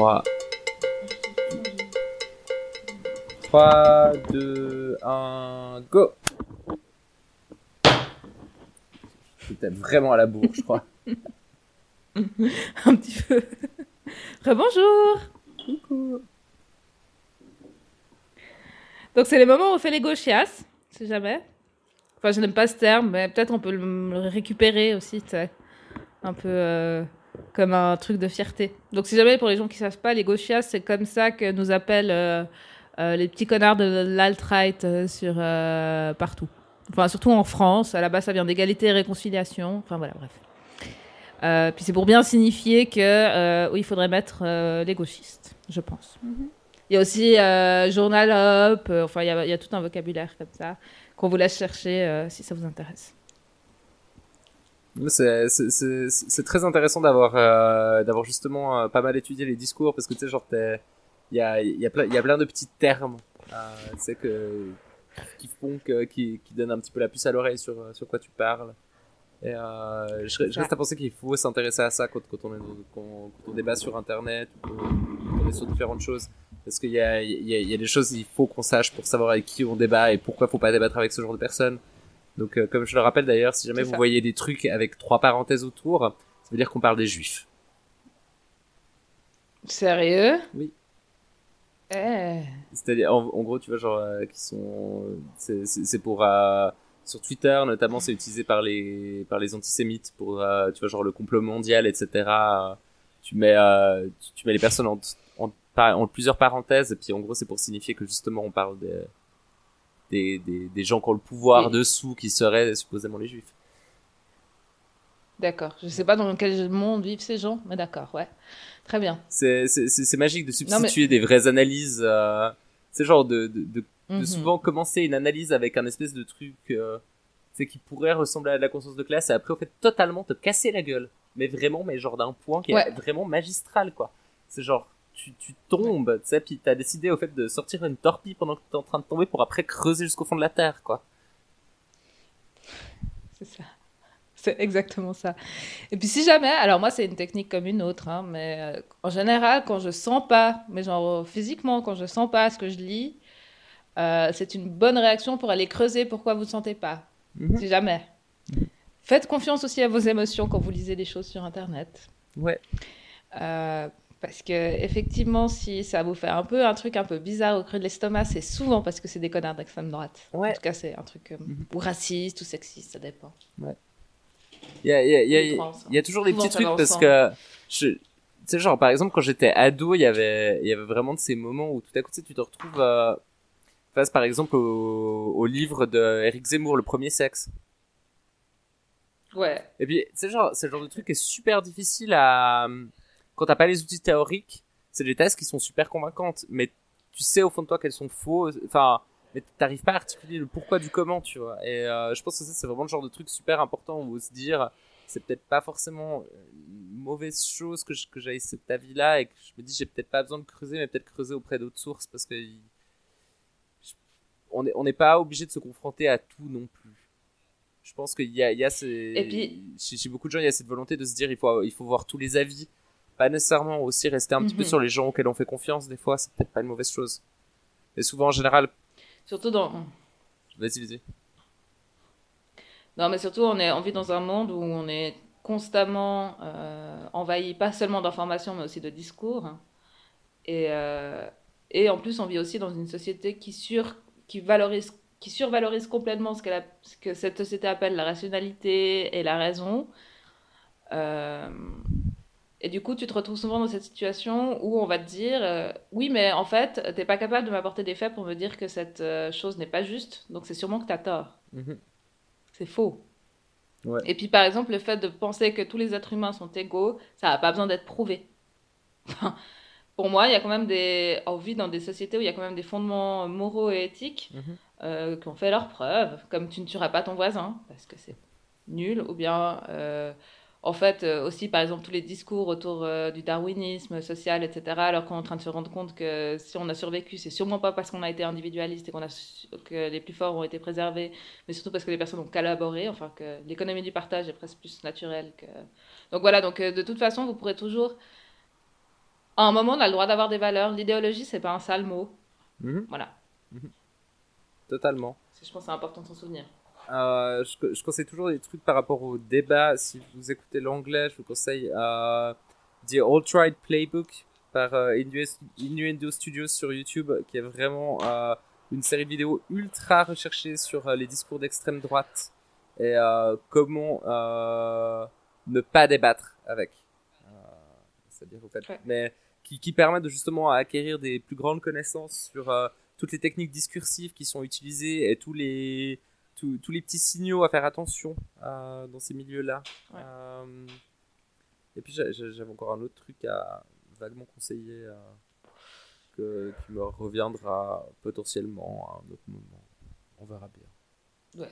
3. 3, 2, 1, go C'était vraiment à la bourre, je crois. Un petit peu. Rebonjour Coucou Donc c'est les moments où on fait les gauchias, si jamais. Enfin, je n'aime pas ce terme, mais peut-être on peut le récupérer aussi, tu sais. Un peu euh, comme un truc de fierté. Donc si jamais, pour les gens qui savent pas, les gauchias, c'est comme ça que nous appellent euh, euh, les petits connards de l'alt-right euh, sur partout. Enfin, surtout en France. À la base, ça vient d'égalité et réconciliation. Enfin, voilà, bref. Puis c'est pour bien signifier que oui, il faudrait mettre les gauchistes, je pense. Il y a aussi Journal Hop, enfin il y, a, il y a tout un vocabulaire comme ça qu'on vous laisse chercher si ça vous intéresse. C'est très intéressant d'avoir euh, d'avoir justement euh, pas mal étudié les discours parce que tu sais genre il y a y a plein y a plein de petits termes euh, que qui font que qui qui donnent un petit peu la puce à l'oreille sur sur quoi tu parles. Et euh, je, je reste à penser qu'il faut s'intéresser à ça quand, quand on est quand, quand on débat sur internet ou quand on est sur différentes choses. Parce qu'il y a il y a, y a des choses qu'il faut qu'on sache pour savoir avec qui on débat et pourquoi faut pas débattre avec ce genre de personnes donc, euh, comme je le rappelle d'ailleurs, si jamais vous ça. voyez des trucs avec trois parenthèses autour, ça veut dire qu'on parle des juifs. Sérieux? Oui. Eh. C'est-à-dire, en, en gros, tu vois, genre, euh, qui sont, c'est- pour euh, sur Twitter notamment, c'est utilisé par les par les antisémites pour, tu vois, genre le complot mondial, etc. Tu mets tu, tu mets les personnes en, en plusieurs parenthèses et puis en gros, c'est pour signifier que justement on parle des des, des, des gens qui ont le pouvoir Oui. dessous, qui seraient supposément les juifs. D'accord. Je sais pas dans quel monde vivent ces gens, mais d'accord, ouais. Très bien. C'est c'est c'est c'est magique de Non, mais- substituer des vraies analyses. Euh, c'est genre de de, de, de Mhm. souvent commencer une analyse avec un espèce de truc euh, qui pourrait ressembler à de la conscience de classe et après au fait totalement te casser la gueule. Mais vraiment, mais genre d'un point qui est vraiment magistral quoi. C'est genre tu, tu tombes, tu sais, puis t'as décidé au fait de sortir une torpille pendant que t'es en train de tomber pour après creuser jusqu'au fond de la terre quoi. C'est ça. C'est exactement ça. Et puis si jamais, alors moi c'est une technique comme une autre, hein, mais euh, en général quand je sens pas, mais genre physiquement quand je sens pas ce que je lis, euh, c'est une bonne réaction pour aller creuser pourquoi vous ne sentez pas. Mhm. Si jamais. Faites confiance aussi à vos émotions quand vous lisez des choses sur Internet. Ouais. Euh, parce que effectivement, si ça vous fait un peu un truc un peu bizarre au creux de l'estomac, c'est souvent parce que c'est des connards d'extrême droite. Ouais. En tout cas, c'est un truc euh, Mhm. ou raciste ou sexiste, ça dépend. Il y a, il y a, y hein. y toujours des Souvent, petits trucs parce que je, tu sais, genre, par exemple, quand j'étais ado, il y avait, il y avait vraiment de ces moments où tout à coup, tu te retrouves euh, face, par exemple, au, au livre de Eric Zemmour, Le Premier Sexe. Ouais. Et puis, tu sais, genre, c'est le genre de truc qui est super difficile à, quand t'as pas les outils théoriques, c'est des thèses qui sont super convaincantes, mais tu sais au fond de toi qu'elles sont fausses, enfin, mais t'arrives pas à articuler le pourquoi du comment, tu vois. Et euh, je pense que ça, c'est vraiment le genre de truc super important où se dire, c'est peut-être pas forcément une mauvaise chose que je- que j'aille cet avis-là et que je me dis, j'ai peut-être pas besoin de creuser, mais peut-être creuser auprès d'autres sources parce que je- on n'est on n'est pas obligé de se confronter à tout non plus. Je pense qu'il y a, il y a ces... Et puis- chez, chez beaucoup de gens, il y a cette volonté de se dire, il faut, il faut voir tous les avis. Pas nécessairement aussi rester un petit peu Mhm. sur les gens auxquels on fait confiance, des fois, c'est peut-être pas une mauvaise chose. Et souvent, en général, Surtout dans. vas-y, vas-y. Non, mais surtout, on, est, on vit dans un monde où on est constamment euh, envahi, pas seulement d'informations, mais aussi de discours. Et, euh, et en plus, on vit aussi dans une société qui, sur, qui, valorise, qui survalorise complètement ce, qu'elle a- ce que cette société appelle la rationalité et la raison. Euh, et du coup, tu te retrouves souvent dans cette situation où on va te dire euh, Oui, mais en fait, t'es pas capable de m'apporter des faits pour me dire que cette euh, chose n'est pas juste, donc c'est sûrement que t'as tort. Mhm. C'est faux. Ouais. Et puis, par exemple, le fait de penser que tous les êtres humains sont égaux, ça n'a pas besoin d'être prouvé. Pour moi, il y a quand même des. On vit dans des sociétés où il y a quand même des fondements moraux et éthiques Mhm. euh, qui ont fait leurs preuves, comme tu ne tueras pas ton voisin, parce que c'est nul, ou bien. En fait, euh, aussi, par exemple, tous les discours autour euh, du darwinisme social, etc., alors qu'on est en train de se rendre compte que si on a survécu, c'est sûrement pas parce qu'on a été individualiste et qu'on a su- que les plus forts ont été préservés, mais surtout parce que les personnes ont collaboré, enfin que l'économie du partage est presque plus naturelle que... Donc voilà, donc euh, de toute façon, vous pourrez toujours À un moment, on a le droit d'avoir des valeurs. L'idéologie, c'est pas un sale mot. Mhm. Voilà. Totalement. Je pense que c'est important de s'en souvenir. Euh, je, je, conseille toujours des trucs par rapport au débat. Si vous écoutez l'anglais, je vous conseille euh, The Alt-Right Playbook par euh, Innuendo Studios sur YouTube, qui est vraiment euh, une série de vidéos ultra recherchée sur les discours d'extrême droite et comment ne pas débattre avec. C'est-à-dire, au fait, Ouais. mais qui, qui permettent de justement acquérir des plus grandes connaissances sur toutes les techniques discursives qui sont utilisées et tous les tous, tous les petits signaux à faire attention euh, dans ces milieux-là. Ouais. Euh, et puis j'a- j'a- j'avais encore un autre truc à vaguement conseiller euh, que, qui me reviendra potentiellement à un autre moment. On verra bien.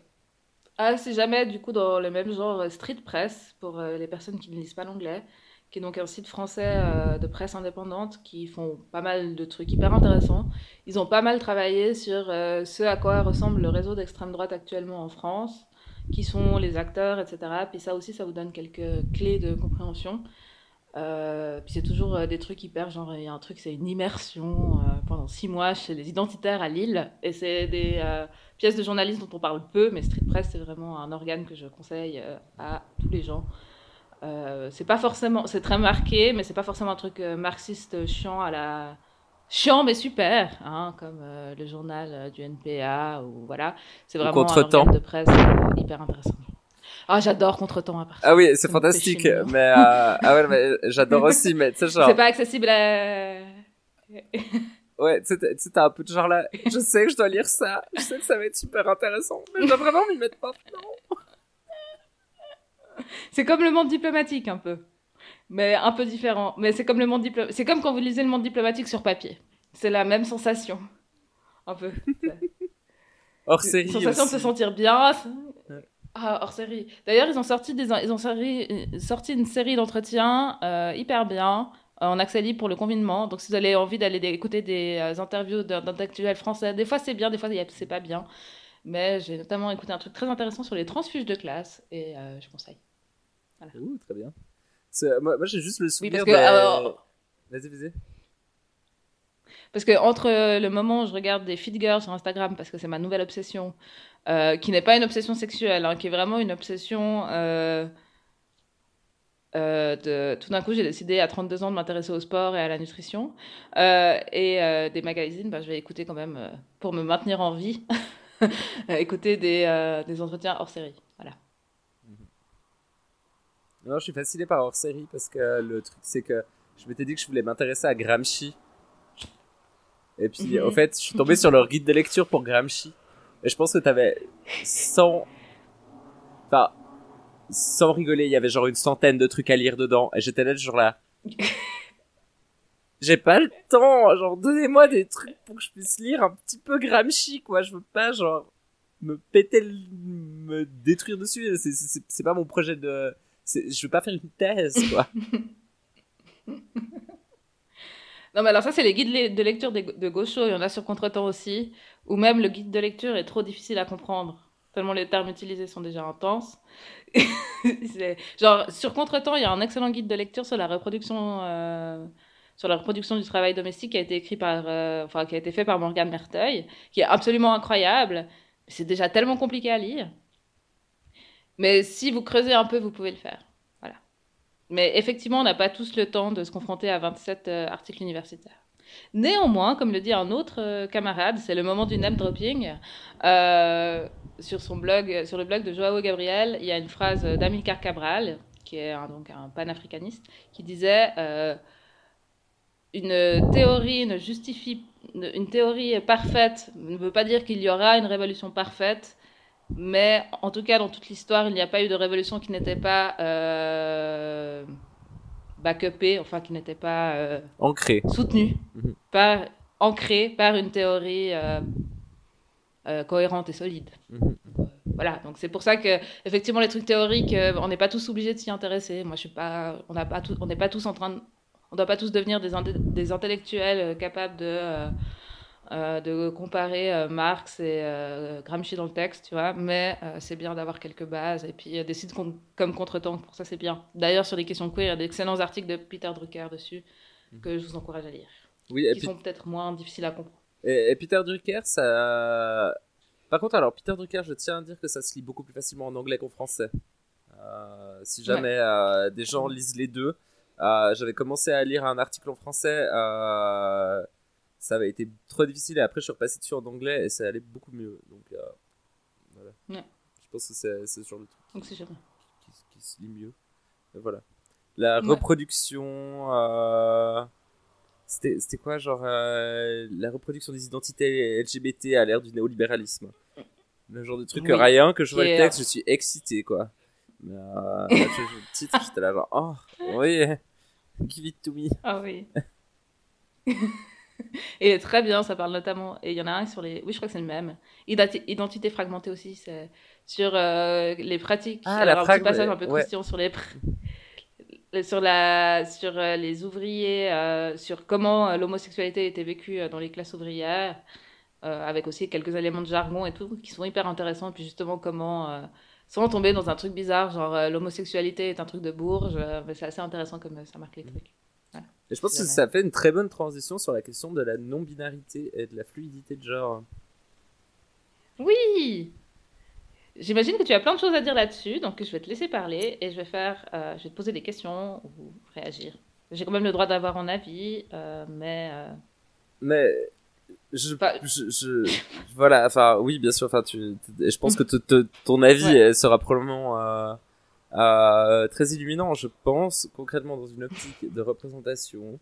Ah, c'est jamais du coup dans le même genre street press pour les personnes qui ne lisent pas l'anglais, qui est donc un site français euh, de presse indépendante qui font pas mal de trucs hyper intéressants. Ils ont pas mal travaillé sur euh, ce à quoi ressemble le réseau d'extrême droite actuellement en France, qui sont les acteurs, etc. Puis ça aussi, ça vous donne quelques clés de compréhension. Euh, puis c'est toujours des trucs hyper genre il y a un truc c'est une immersion pendant six mois chez les identitaires à Lille et c'est des pièces de journalisme dont on parle peu, mais Street Press, c'est vraiment un organe que je conseille à tous les gens. Euh, c'est pas forcément, c'est très marqué, mais c'est pas forcément un truc euh, marxiste chiant à la chiant mais super, hein, comme euh, le journal euh, du NPA ou voilà. C'est vraiment Contretemps. de presse euh, hyper intéressant. Ah, j'adore Contretemps à. Ah oui, c'est fantastique, mais euh, ah ouais, mais j'adore aussi, mais tu sais genre C'est pas accessible à. ouais, tu sais, t'as un peu de genre là, je sais que je dois lire ça, je sais que ça va être super intéressant, mais je dois vraiment m'y mettre maintenant. C'est comme le monde diplomatique un peu, mais un peu différent. Mais c'est comme le monde diplo- c'est comme quand vous lisez le monde diplomatique sur papier. C'est la même sensation, un peu. Hors série sensation de se sentir bien. Ah, hors série. D'ailleurs, ils ont sorti des, ils ont sorti, sorti une série d'entretiens euh, hyper bien euh, en accès libre pour le confinement. Donc, si vous avez envie d'aller écouter des euh, interviews d'intellectuels français, des fois c'est bien, des fois c'est pas bien. Mais j'ai notamment écouté un truc très intéressant sur les transfuges de classe et euh, je conseille. Ouh, très bien. C'est- Moi, moi j'ai juste le Oui, souvenir parce que alors, Vas-y, vas-y. Parce que entre euh, le moment où je regarde des feed girls sur Instagram, parce que c'est ma nouvelle obsession, euh, qui n'est pas une obsession sexuelle, hein, qui est vraiment une obsession euh, euh, de... Tout d'un coup, j'ai décidé à 32 ans de m'intéresser au sport et à la nutrition. Euh, et euh, des magazines, bah, je vais écouter quand même, euh, pour me maintenir en vie, écouter des, euh, des entretiens hors série. Non, je suis fasciné par hors série parce que le truc, c'est que je m'étais dit que je voulais m'intéresser à Gramsci. Et puis, Mhm. en fait, je suis tombé sur leur guide de lecture pour Gramsci. Et je pense que t'avais 100... Enfin, sans rigoler, il y avait genre une centaine de trucs à lire dedans. Et j'étais là, genre là... J'ai pas le temps, genre donnez-moi des trucs pour que je puisse lire un petit peu Gramsci, quoi. Je veux pas, genre, me péter, le... me détruire dessus. C'est pas mon projet de... Je veux pas faire une thèse, quoi. Non, mais alors ça, c'est les guides de lecture de Gaucho, il y en a sur Contretemps aussi, où même le guide de lecture est trop difficile à comprendre, tellement les termes utilisés sont déjà intenses. Genre, sur Contretemps, il y a un excellent guide de lecture sur la reproduction, euh, sur la reproduction du travail domestique qui a été écrit par, euh, enfin, qui a été fait par Morgane Merteuil, qui est absolument incroyable. C'est déjà tellement compliqué à lire. Mais si vous creusez un peu, vous pouvez le faire. Voilà. Mais effectivement, on n'a pas tous le temps de se confronter à 27 euh, articles universitaires. Néanmoins, comme le dit un autre euh, camarade, c'est le moment du name dropping. Euh, sur son blog, sur le blog de Joao Gabriel, il y a une phrase d'Amilcar Cabral, qui est un, donc un panafricaniste, qui disait euh, une théorie ne justifie une théorie parfaite ne veut pas dire qu'il y aura une révolution parfaite, mais en tout cas dans toute l'histoire, il n'y a pas eu de révolution qui n'était pas euh, backupée, enfin qui n'était pas euh, Ancré. soutenue, Mhm. par, ancrée par une théorie euh, euh, cohérente et solide. Mhm. Voilà, donc c'est pour ça que effectivement les trucs théoriques, euh, on n'est pas tous obligés de s'y intéresser. Moi, je suis pas, on n'a pas tout, on n'est pas tous en train de, on doit pas tous devenir des, des intellectuels capables de euh, de comparer euh, Marx et euh, Gramsci dans le texte, tu vois. Mais c'est bien d'avoir quelques bases et puis euh, des sites con- comme Contretemps, pour ça c'est bien. D'ailleurs sur les questions queer, il y a d'excellents articles de Peter Drucker dessus. Mhm. que je vous encourage à lire. Oui, et qui sont peut-être moins difficiles à comprendre. Et, et Peter Drucker, ça. Par contre, alors Peter Drucker, je tiens à dire que ça se lit beaucoup plus facilement en anglais qu'en français. Si jamais des gens lisent les deux, j'avais commencé à lire un article en français, euh, ça avait été trop difficile et après je suis repassé dessus en anglais et ça allait beaucoup mieux. Donc euh, voilà. Ouais. Je pense que c'est ce genre de truc Donc c'est jamais. qui, qui se lit mieux. Et voilà. La Ouais. reproduction. euh, C'était c'était quoi, genre, euh, la reproduction des identités LGBT à l'ère du néolibéralisme? Le genre de truc que Oui. rien, que je vois Qui le texte, je suis excité, quoi. Mais euh, là, le titre, j'étais là, genre, oh, oui, give it to me. Ah oui. et très bien, ça parle notamment. Et il y en a un sur les. Oui, je crois que c'est le même. Identi- Identité fragmentée aussi, c'est sur euh, les pratiques. Ah, Alors, la un petit frag- passage un peu ouais. croustillant sur les. Sur, la, sur euh, les ouvriers, euh, sur comment l'homosexualité était vécue dans les classes ouvrières, euh, avec aussi quelques éléments de jargon et tout, qui sont hyper intéressants. Et puis justement, comment, sans tomber dans un truc bizarre, genre l'homosexualité est un truc de bourge, c'est assez intéressant comme ça marque les trucs. Et je pense que ça fait une très bonne transition sur la question de la non-binarité et de la fluidité de genre. Oui J'imagine que tu as plein de choses à dire là-dessus, donc je vais te laisser parler et je vais faire, euh, je vais te poser des questions ou réagir. J'ai quand même le droit d'avoir un avis, euh, mais euh, Mais je, Enfin- je, je- voilà, enfin oui, bien sûr. Enfin, tu, je pense que te- te- ton avis Ouais. sera probablement euh, très illuminant. Je pense concrètement dans une optique de représentation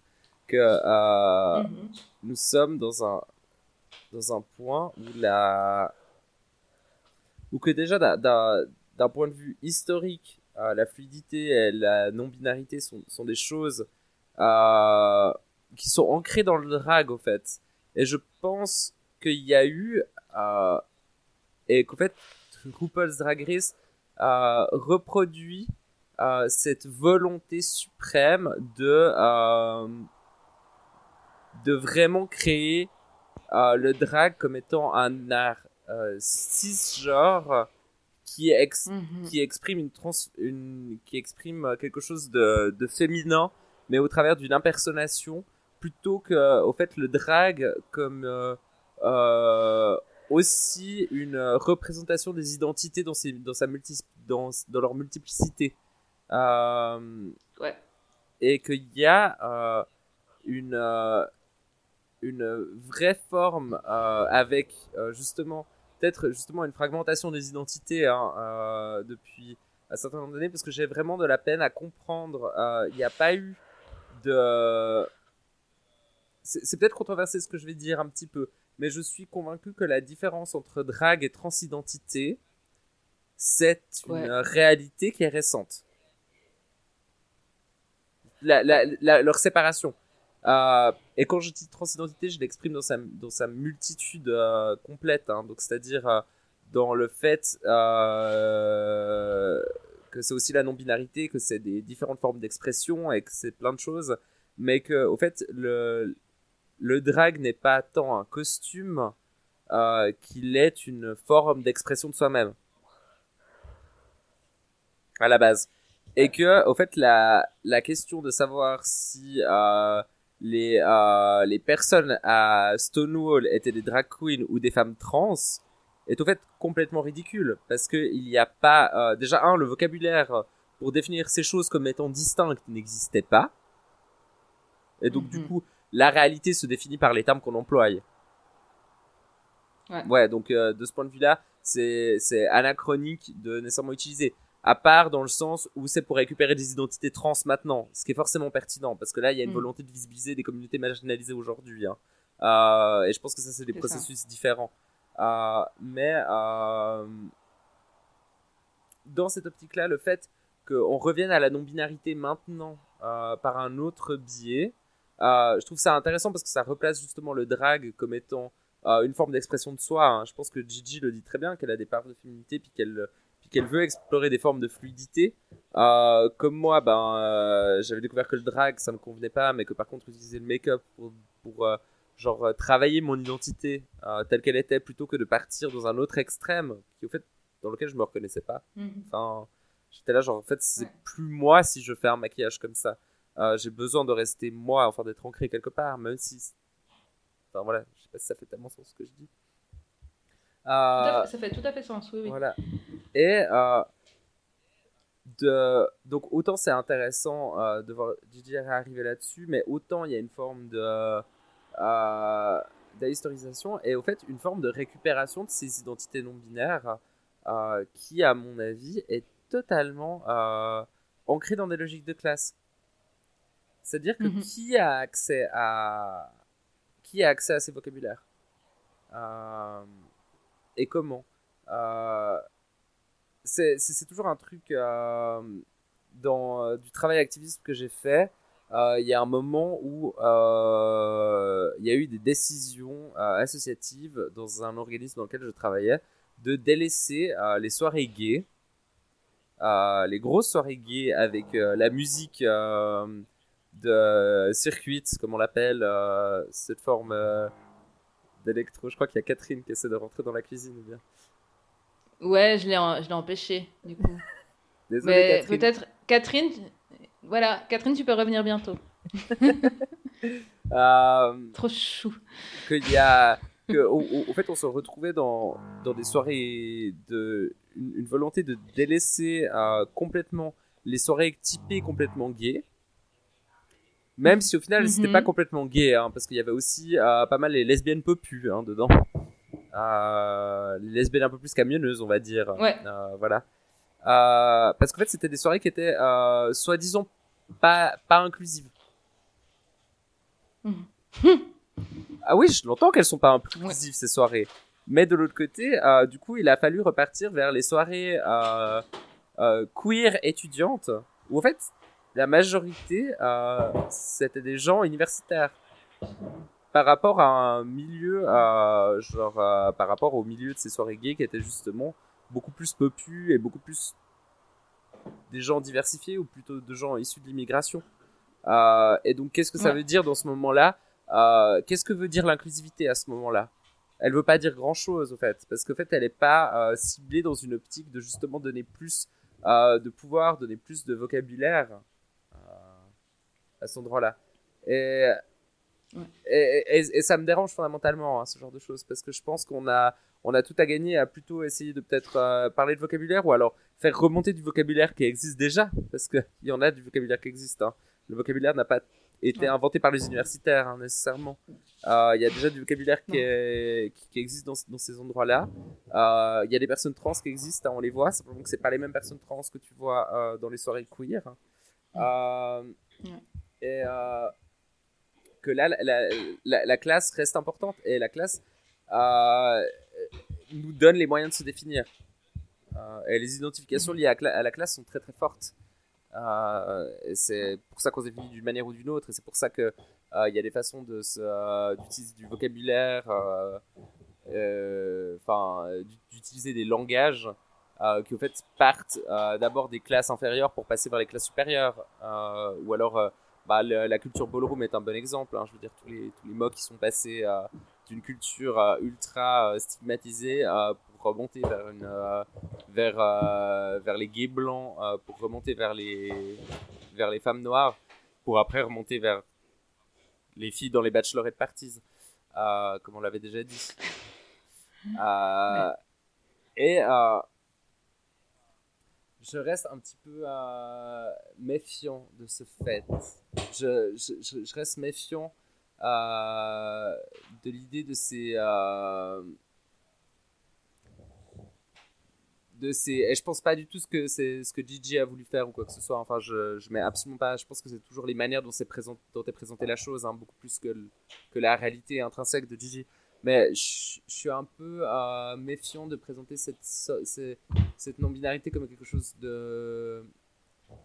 que euh, mhm. nous sommes dans un dans un point où la ou que déjà d'un- point de vue historique euh, la fluidité et la non binarité sont, sont des choses euh, qui sont ancrées dans le drag au fait et je pense qu'il y a eu euh, et qu'en fait RuPaul's Drag Race reproduit euh, cette volonté suprême de euh, de vraiment créer euh, le drag comme étant un art cisgenre qui, ex Mhm. qui exprime une trans une qui exprime quelque chose de, de féminin mais au travers d'une impersonnation plutôt que au fait le drag comme euh, euh, aussi une euh, représentation des identités dans ses dans sa multi dans dans leur multiplicité euh, Ouais. et qu'il y a euh, une euh, une vraie forme avec justement peut-être justement une fragmentation des identités hein, depuis un certain nombre d'années parce que j'ai vraiment de la peine à comprendre il n'y a pas eu de c'est peut-être controversé ce que je vais dire un petit peu mais je suis convaincu que la différence entre drague et transidentité c'est une Ouais. réalité qui est récente la, la, la- leur séparation. Euh, et quand je dis transidentité, je l'exprime dans sa, dans sa multitude euh, complète. hein. donc, c'est-à-dire euh, dans le fait que c'est aussi la non-binarité, que c'est des différentes formes d'expression et que c'est plein de choses. Mais que, au fait, le, le drag n'est pas tant un costume euh, qu'il est une forme d'expression de soi-même. À la base et que au fait la la question de savoir si euh, les euh, les personnes à Stonewall étaient des drag queens ou des femmes trans est au fait complètement ridicule parce que il n'y a pas euh, déjà un le vocabulaire pour définir ces choses comme étant distinctes n'existait pas et donc du Mhm. coup la réalité se définit par les termes qu'on emploie Ouais. ouais donc euh, de ce point de vue là c'est c'est anachronique de nécessairement utiliser à part dans le sens où c'est pour récupérer des identités trans maintenant, ce qui est forcément pertinent, parce que là, il y a une Mm. volonté de visibiliser des communautés marginalisées aujourd'hui. Hein. Euh, et je pense que ça, c'est des C'est processus différents. Euh, mais dans cette optique-là, le fait qu'on revienne à la non-binarité maintenant par un autre biais, je trouve ça intéressant parce que ça replace justement le drag comme étant euh, une forme d'expression de soi. hein. Je pense que Gigi le dit très bien, qu'elle a des parts de féminité, puis qu'elle qu'elle veut explorer des formes de fluidité. Euh, comme moi, ben, euh, j'avais découvert que le drag, ça me convenait pas, mais que par contre, utiliser le make-up pour, pour euh, genre, euh, travailler mon identité euh, telle qu'elle était, plutôt que de partir dans un autre extrême, qui au fait, dans lequel je me reconnaissais pas. Mhm. Enfin, j'étais là, genre, en fait, c'est Ouais. plus moi si je fais un maquillage comme ça. Euh, j'ai besoin de rester moi, enfin d'être ancré quelque part, même si. Enfin voilà, je sais pas si ça fait tellement sens ce que je dis. Euh, ça fait tout à fait sens, oui. oui. Voilà. Et euh, de, donc autant c'est intéressant de voir Gigi arriver là-dessus, mais autant il y a une forme de d'historisation et au fait une forme de récupération de ces identités non binaires qui, à mon avis, est totalement ancrée dans des logiques de classe. C'est-à-dire que Mhm. qui a accès à qui a accès à ces vocabulaires? Euh, et comment? Euh, c'est toujours un truc euh, dans du travail activiste que j'ai fait. Il y a un moment où il y a eu des décisions associatives dans un organisme dans lequel je travaillais de délaisser les soirées gays, les grosses soirées gays avec la musique de circuit, comme on l'appelle, euh, cette forme euh, d'électro. Je crois qu'il y a Catherine qui essaie de rentrer dans la cuisine. ou bien. Ouais, je l'ai en- je l'ai empêché, du coup. Mais Catherine. peut-être, Catherine, voilà, Catherine, tu peux revenir bientôt. Euh, Trop chou. qu'il y a que au, fait on se retrouvait dans dans des soirées de une, une volonté de délaisser complètement les soirées typées complètement gays même si au final c'était Mhm. pas complètement gay hein, parce qu'il y avait aussi euh, pas mal les lesbiennes popus hein, dedans Euh, les lesbiennes un peu plus camionneuses on va dire Ouais. Euh, voilà Euh, parce qu'en fait c'était des soirées qui étaient euh, soi-disant pas pas inclusives Ah oui, je l'entends qu'elles sont pas inclusives ces soirées. Mais de l'autre côté, euh, du coup, il a fallu repartir vers les soirées queer étudiantes, où en fait, la majorité, euh, c'était des gens universitaires. Par rapport à un milieu, euh, genre, euh, par rapport au milieu de ces soirées gays qui étaient justement beaucoup plus popus et beaucoup plus des gens diversifiés ou plutôt de gens issus de l'immigration. Et donc, qu'est-ce que ça Ouais. veut dire dans ce moment-là? Qu'est-ce que veut dire l'inclusivité à ce moment-là? Elle veut pas dire grand-chose, au fait, parce qu'au fait, elle est pas ciblée dans une optique de justement donner plus de pouvoir, donner plus de vocabulaire à cet endroit-là. Et, Ouais. et, et- et ça me dérange fondamentalement, hein, ce genre de choses, parce que je pense qu'on a, on a tout à gagner à plutôt essayer de peut-être euh, parler de vocabulaire ou alors faire remonter du vocabulaire qui existe déjà, parce qu'il y en a du vocabulaire qui existe. hein. Le vocabulaire n'a pas été Ouais. inventé par les universitaires, hein, nécessairement. Euh, Il y a déjà du vocabulaire qui, est- qui, qui existe dans, dans ces endroits-là. Euh, Il y a des personnes trans qui existent, hein, on les voit, simplement que c'est pas les mêmes personnes trans que tu vois dans les soirées queer. Ouais. Et euh, que là, la, la, la- la classe reste importante et la classe euh, nous donne les moyens de se définir. Euh, et les identifications liées à, la classe sont très très fortes. C'est pour ça qu'on se définit d'une manière ou d'une autre, et c'est pour ça que il y a des façons de se, d'utiliser du vocabulaire, enfin d'ut- d'utiliser des langages qui au fait partent d'abord des classes inférieures pour passer vers les classes supérieures, ou alors bah, le- la culture ballroom est un bon exemple. hein. je veux dire tous les tous les mots qui sont passés euh, d'une culture euh, ultra euh, stigmatisée pour remonter vers une vers vers les gays blancs, pour remonter vers les vers les femmes noires, pour après remonter vers les filles dans les bachelorette parties, euh, comme on l'avait déjà dit. Euh, Et je reste un petit peu euh, méfiant de ce fait. Je, je, je, reste méfiant euh, de l'idée de ces. euh, de ces et je pense pas du tout ce que c'est ce que Gigi a voulu faire ou quoi que ce soit enfin je je mets absolument pas je pense que c'est toujours les manières dont c'est présent dont est présentée la chose hein, beaucoup plus que que la réalité intrinsèque de Gigi mais je, je suis un peu euh, méfiant de présenter cette cette non binarité comme quelque chose de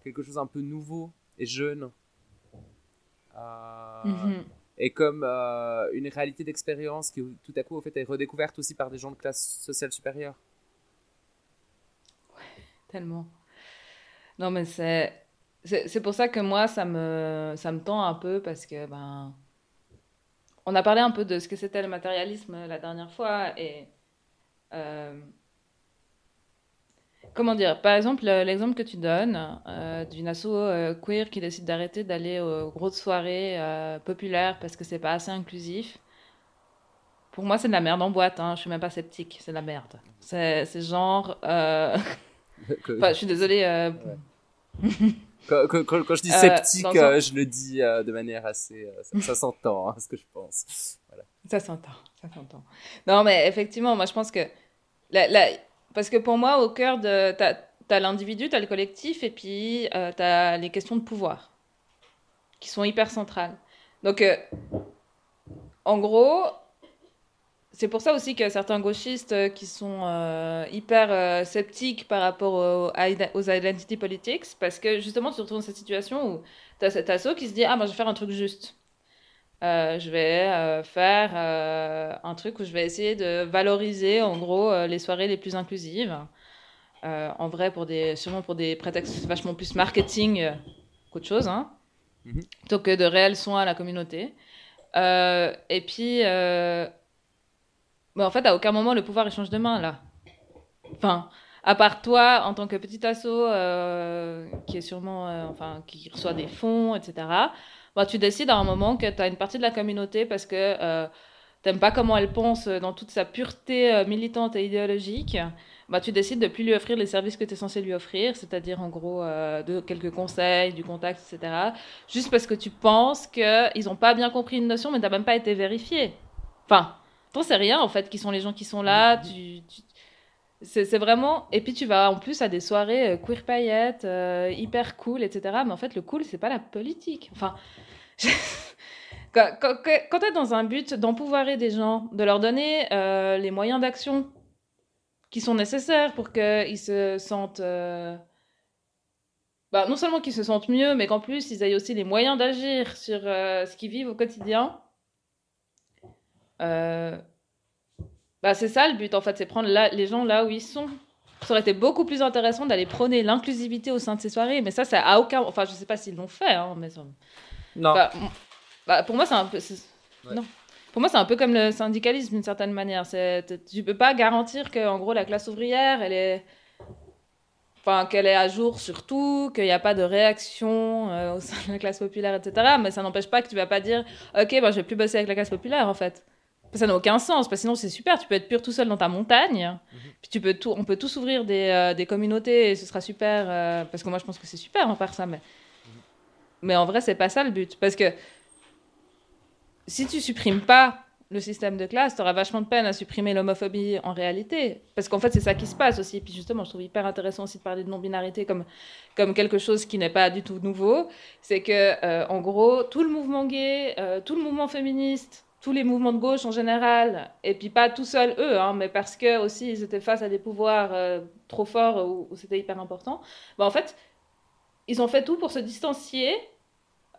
quelque chose un peu nouveau et jeune Euh, Mhm. et comme euh, une réalité d'expérience qui tout à coup au fait est redécouverte aussi par des gens de classe sociale supérieure Tellement. Non, mais c'est, c'est, c'est pour ça que moi, ça me, ça me tend un peu parce que, ben, on a parlé un peu de ce que c'était le matérialisme la dernière fois et, euh, comment dire Par exemple, le- l'exemple que tu donnes euh, d'une asso euh, queer qui décide d'arrêter d'aller aux grosses soirées euh, populaires parce que c'est pas assez inclusif. Pour moi, c'est de la merde en boîte. Hein. Je suis même pas sceptique. C'est de la merde. C'est genre. euh, Enfin, je suis désolée. euh, quand, quand- quand- quand je dis Euh, sceptique, euh, je le dis euh, de manière assez, euh, ça, ça s'entend, hein, ce que je pense. Voilà. Ça s'entend, ça s'entend. Non, mais effectivement, moi je pense que. La, la- Parce que pour moi, au cœur de. T'as as, l'individu, t'as le collectif, et puis t'as les questions de pouvoir, qui sont hyper centrales. Donc, en gros, c'est pour ça aussi que certains gauchistes euh, qui sont euh, hyper euh, sceptiques par rapport au- à ida- aux identity politics, parce que justement, tu te retrouves dans cette situation où t'as cet asso qui se dit Ah, moi je vais faire un truc juste. Euh, je vais faire un truc où je vais essayer de valoriser en gros les soirées les plus inclusives. En vrai, pour des, sûrement pour des prétextes vachement plus marketing qu'autre chose, hein, Mhm. plutôt que de réels soins à la communauté. Et puis, bah, en fait, à aucun moment le pouvoir il change de main là. Enfin, à part toi en tant que petit asso euh, qui est sûrement, euh, enfin, qui reçoit des fonds, etc bah, tu décides à un moment que tu as une partie de la communauté parce que euh, t'aimes pas comment elle pense dans toute sa pureté euh, militante et idéologique, bah, tu décides de plus lui offrir les services que tu es censé lui offrir, c'est-à-dire en gros de quelques conseils, du contact, etc. Juste parce que tu penses qu'ils n'ont pas bien compris une notion, mais tu même pas été vérifié. Enfin, t'en sais rien en fait qui sont les gens qui sont là. Tu, tu- C'est vraiment. Et puis tu vas en plus à des soirées euh, queer paillettes, euh, hyper cool, etc. Mais en fait, le cool, c'est pas la politique. Enfin. quand quand, quand tu es dans un but d'empouvoirer des gens, de leur donner euh, les moyens d'action qui sont nécessaires pour qu'ils se sentent. euh, bah, non seulement qu'ils se sentent mieux, mais qu'en plus ils aient aussi les moyens d'agir sur ce qu'ils vivent au quotidien. Euh, bah, c'est ça le but en fait, c'est prendre là, les gens là où ils sont. Ça aurait été beaucoup plus intéressant d'aller prôner l'inclusivité au sein de ces soirées, mais ça, ça a aucun. Enfin, je sais pas s'ils l'ont fait, hein, mais Non. bah, bah, pour moi, c'est un peu. Ouais. Non. Pour moi, c'est un peu comme le syndicalisme d'une certaine manière. Tu peux pas garantir que, en gros, la classe ouvrière, elle est. Enfin, qu'elle est à jour sur tout, qu'il n'y a pas de réaction euh, au sein de la classe populaire, etc. Mais ça n'empêche pas que tu vas pas dire, ok, ben, je vais plus bosser avec la classe populaire, en fait. Ça n'a aucun sens, parce que sinon c'est super, tu peux être pur tout seul dans ta montagne, puis tu peux tout, on peut tous ouvrir des, euh, des communautés et ce sera super, euh, parce que moi je pense que c'est super en faire ça, mais, mais en vrai c'est pas ça le but, parce que si tu supprimes pas le système de classe, tu auras vachement de peine à supprimer l'homophobie en réalité, parce qu'en fait c'est ça qui se passe aussi, et puis justement je trouve hyper intéressant aussi de parler de non-binarité comme, comme quelque chose qui n'est pas du tout nouveau, c'est que euh, en gros tout le mouvement gay, euh, tout le mouvement féministe, tous les mouvements de gauche en général, et puis pas tout seuls eux, hein, mais parce que aussi ils étaient face à des pouvoirs euh, trop forts où, où c'était hyper important, bah, en fait, ils ont fait tout pour se distancier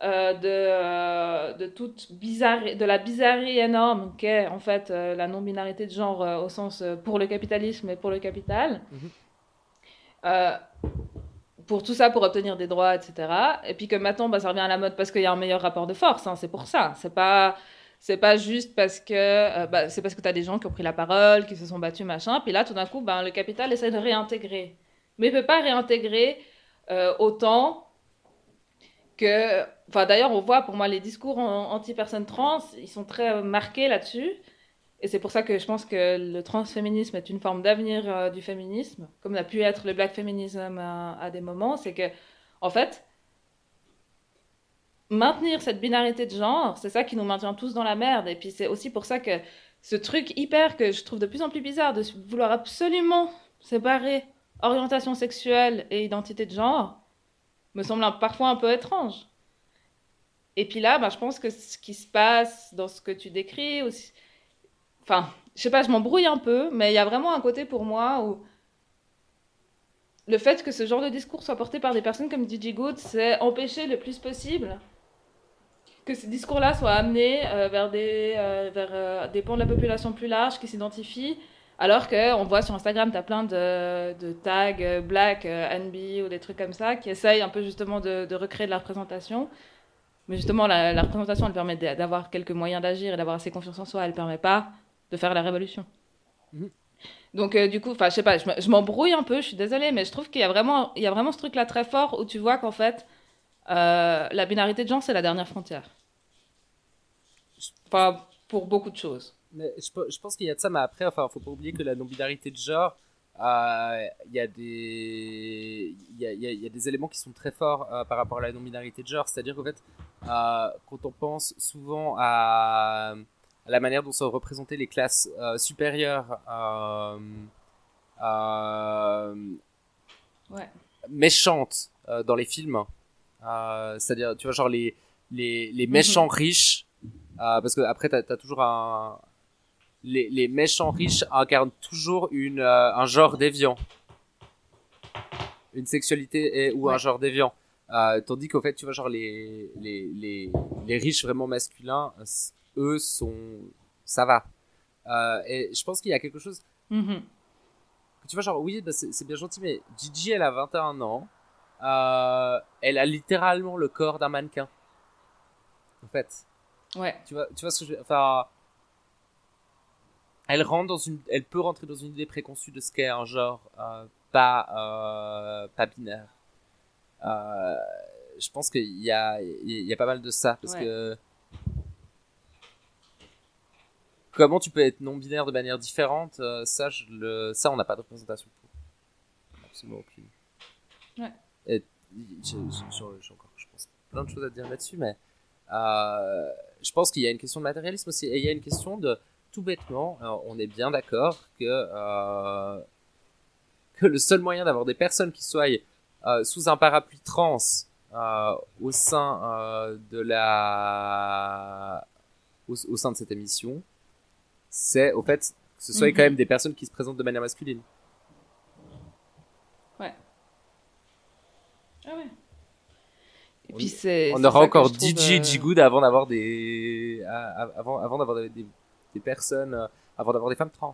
euh, de, euh, de toute bizarre, de la bizarrerie énorme qu'est en fait la non-binarité de genre au sens pour le capitalisme et pour le capital. Mhm. Pour tout ça, pour obtenir des droits, etc. Et puis que maintenant, bah, ça revient à la mode parce qu'il y a un meilleur rapport de force. hein, c'est pour ça. C'est pas, c'est pas juste parce que, euh, bah, c'est parce que tu as des gens qui ont pris la parole, qui se sont battus, machin. Puis là, tout d'un coup, ben, le capital essaie de réintégrer. Mais il peut pas réintégrer euh, autant que. Enfin, d'ailleurs, on voit pour moi les discours anti-personnes trans, ils sont très euh, marqués là-dessus. Et c'est pour ça que je pense que le transféminisme est une forme d'avenir du féminisme, comme a pu être le black feminism à, à des moments. C'est que, en fait, maintenir cette binarité de genre, c'est ça qui nous maintient tous dans la merde. Et puis c'est aussi pour ça que ce truc hyper que je trouve de plus en plus bizarre de vouloir absolument séparer orientation sexuelle et identité de genre me semble parfois un peu étrange. Et puis là, bah, je pense que ce qui se passe dans ce que tu décris aussi, enfin, je sais pas, je m'embrouille un peu, mais il y a vraiment un côté pour moi où le fait que ce genre de discours soit porté par des personnes comme DJ Good, c'est empêcher le plus possible que ces discours-là soient amenés euh, vers, des, euh, vers euh, des pans de la population plus large qui s'identifient, alors qu'on voit sur Instagram, tu as plein de, de tags euh, black, NB ou des trucs comme ça, qui essayent un peu justement de, de recréer de la représentation. Mais justement, la, la représentation, elle permet d'a- d'avoir quelques moyens d'agir et d'avoir assez confiance en soi, elle permet pas de faire la révolution. Mhm. Donc, du coup, enfin, je sais pas, je me- je m'embrouille un peu, je suis désolée, mais je trouve qu'il y a vraiment, il y a vraiment ce truc-là très fort où tu vois qu'en fait, euh, la binarité de genre, c'est la dernière frontière. Enfin, pour beaucoup de choses. Mais je, pe- je pense qu'il y a de ça, mais après, enfin, faut pas oublier que la non-binarité de genre, euh, il y a des, il y a, il y a- il y a des éléments qui sont très forts euh, par rapport à la non-binarité de genre. C'est-à-dire qu'en fait, euh, quand on pense souvent à, à la manière dont sont représentées les classes supérieures, Ouais. méchantes dans les films, euh, c'est-à-dire, tu vois, genre les, les, les méchants riches, euh, parce que après, t'as as toujours un. Les, les méchants riches incarnent toujours une, euh, un genre déviant. Une sexualité et, ou un genre déviant. Euh, tandis qu'au fait, tu vois, genre les, les, les, les riches vraiment masculins, eux sont. Ça va. Euh, et je pense qu'il y a quelque chose Mhm. tu vois, genre, oui, bah, c'est c'est bien gentil, mais Gigi, elle a 21 ans. Euh, elle a littéralement le corps d'un mannequin. En fait, Ouais. tu vois, tu vois ce que je veux Enfin. Elle rentre dans une. Elle peut rentrer dans une idée préconçue de ce qu'est un genre euh, pas, euh, pas binaire. Je pense qu'il y a, il y a pas mal de ça. Parce Ouais. que. Comment tu peux être non-binaire de manière différente Ça, je le, ça, on n'a pas de représentation pour. Absolument aucune. Ouais. Et j'ai encore, je pense, plein de choses à dire là-dessus, mais euh, je pense qu'il y a une question de matérialisme aussi. Et il y a une question de, tout bêtement, euh, on est bien d'accord que, euh, que le seul moyen d'avoir des personnes qui soient euh, sous un parapluie trans au sein de la au, au sein de cette émission, c'est au fait que ce soit Mhm. quand même des personnes qui se présentent de manière masculine. Ah ouais. Et On- puis c'est. On aura encore DJ euh, Jigood avant d'avoir des avant avant d'avoir des, des, des personnes euh, avant d'avoir des femmes trans.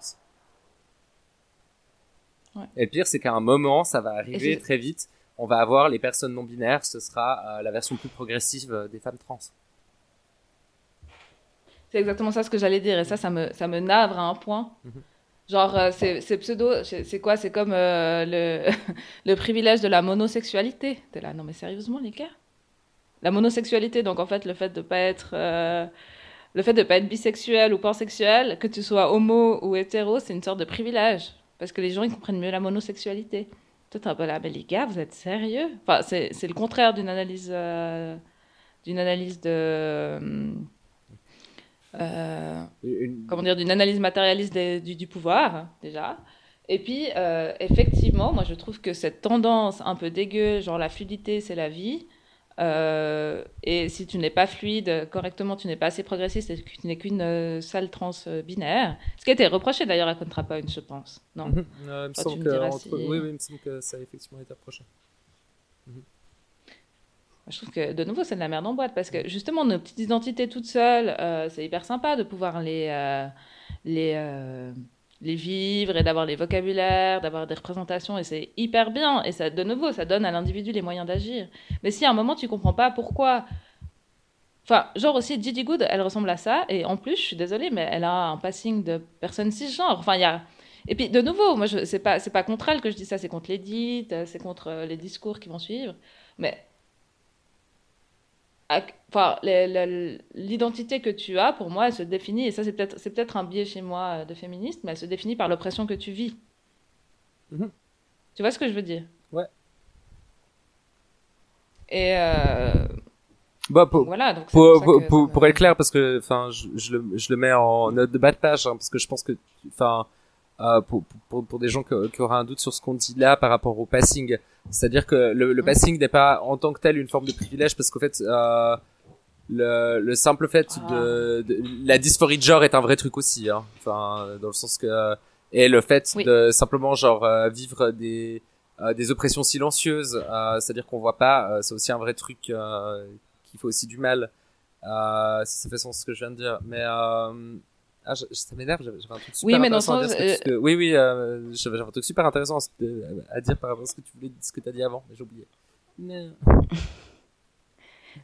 Ouais. Et le pire c'est qu'à un moment ça va arriver très vite. On va avoir les personnes non binaires, ce sera euh, la version plus progressive euh, des femmes trans. C'est exactement ça ce que j'allais dire et ça, ça me, ça me navre à un point. Mhm. Genre, euh, c'est pseudo, c'est quoi? C'est comme euh, le, le privilège de la monosexualité. T'es là, non mais sérieusement les gars La monosexualité, donc en fait le fait de pas être, euh, le fait de pas être bisexuel ou pansexuel, que tu sois homo ou hétéro, c'est une sorte de privilège parce que les gens ils comprennent mieux la monosexualité. Toi t'es un peu là, mais les gars, vous êtes sérieux? Enfin, c'est le contraire d'une analyse, d'une analyse de euh, Une- comment dire, d'une analyse matérialiste des- du, du pouvoir, déjà. Et puis, euh, effectivement, moi, je trouve que cette tendance un peu dégueu, genre la fluidité, c'est la vie. euh, et si tu n'es pas fluide correctement, tu n'es pas assez progressiste et que tu n'es qu'une euh, sale trans euh, binaire. Ce qui a été reproché d'ailleurs à ContraPoint, je pense. Non? Il me semble que entre- si- oui, oui, il me semble que ça a effectivement été approché. Je trouve que de nouveau c'est de la merde en boîte parce que justement nos petites identités toutes seules, euh, c'est hyper sympa de pouvoir les euh, euh, les vivre et d'avoir les vocabulaires, d'avoir des représentations et c'est hyper bien et ça de nouveau ça donne à l'individu les moyens d'agir. Mais si à un moment tu comprends pas pourquoi Enfin, genre aussi Gigi Good, elle ressemble à ça et en plus, je suis désolée mais elle a un passing de personne cisgenre. Enfin, il y a et puis de nouveau, moi c'est pas pas contre elle que je dis ça, c'est contre l'édite, c'est contre les discours qui vont suivre. Mais enfin, l'identité que tu as, pour moi, elle se définit, et ça c'est peut-être un biais chez moi euh, de féministe, mais elle se définit par l'oppression que tu vis. Mhm. Tu vois ce que je veux dire? Ouais. Et euh, Bah, pour, voilà, donc pour, ça pour, que pour, ça me- pour être clair, parce que enfin, je, je, le, je le mets en note de bas de page, hein, parce que je pense que, enfin, euh, pour, pour, pour des gens qui, qui auraient un doute sur ce qu'on dit là par rapport au passing, c'est-à-dire que le, le passing n'est pas en tant que tel une forme de privilège, parce qu'en fait, euh, le, le simple fait Ah. de, de la dysphorie de genre est un vrai truc aussi, hein. enfin, dans le sens que et le fait Oui. de simplement genre euh, vivre des euh, des oppressions silencieuses, euh, c'est-à-dire qu'on voit pas, euh, c'est aussi un vrai truc euh, qui fait aussi du mal. Euh, si ça fait sens ce que je viens de dire. Mais euh, ah, je- ça m'énerve, j'avais un truc super Oui, mais dans le intéressant à dire. oui, oui, euh, j'avais un truc super intéressant à, dire par rapport à ce que tu voulais, ce que t'as dit avant, mais j'ai oublié.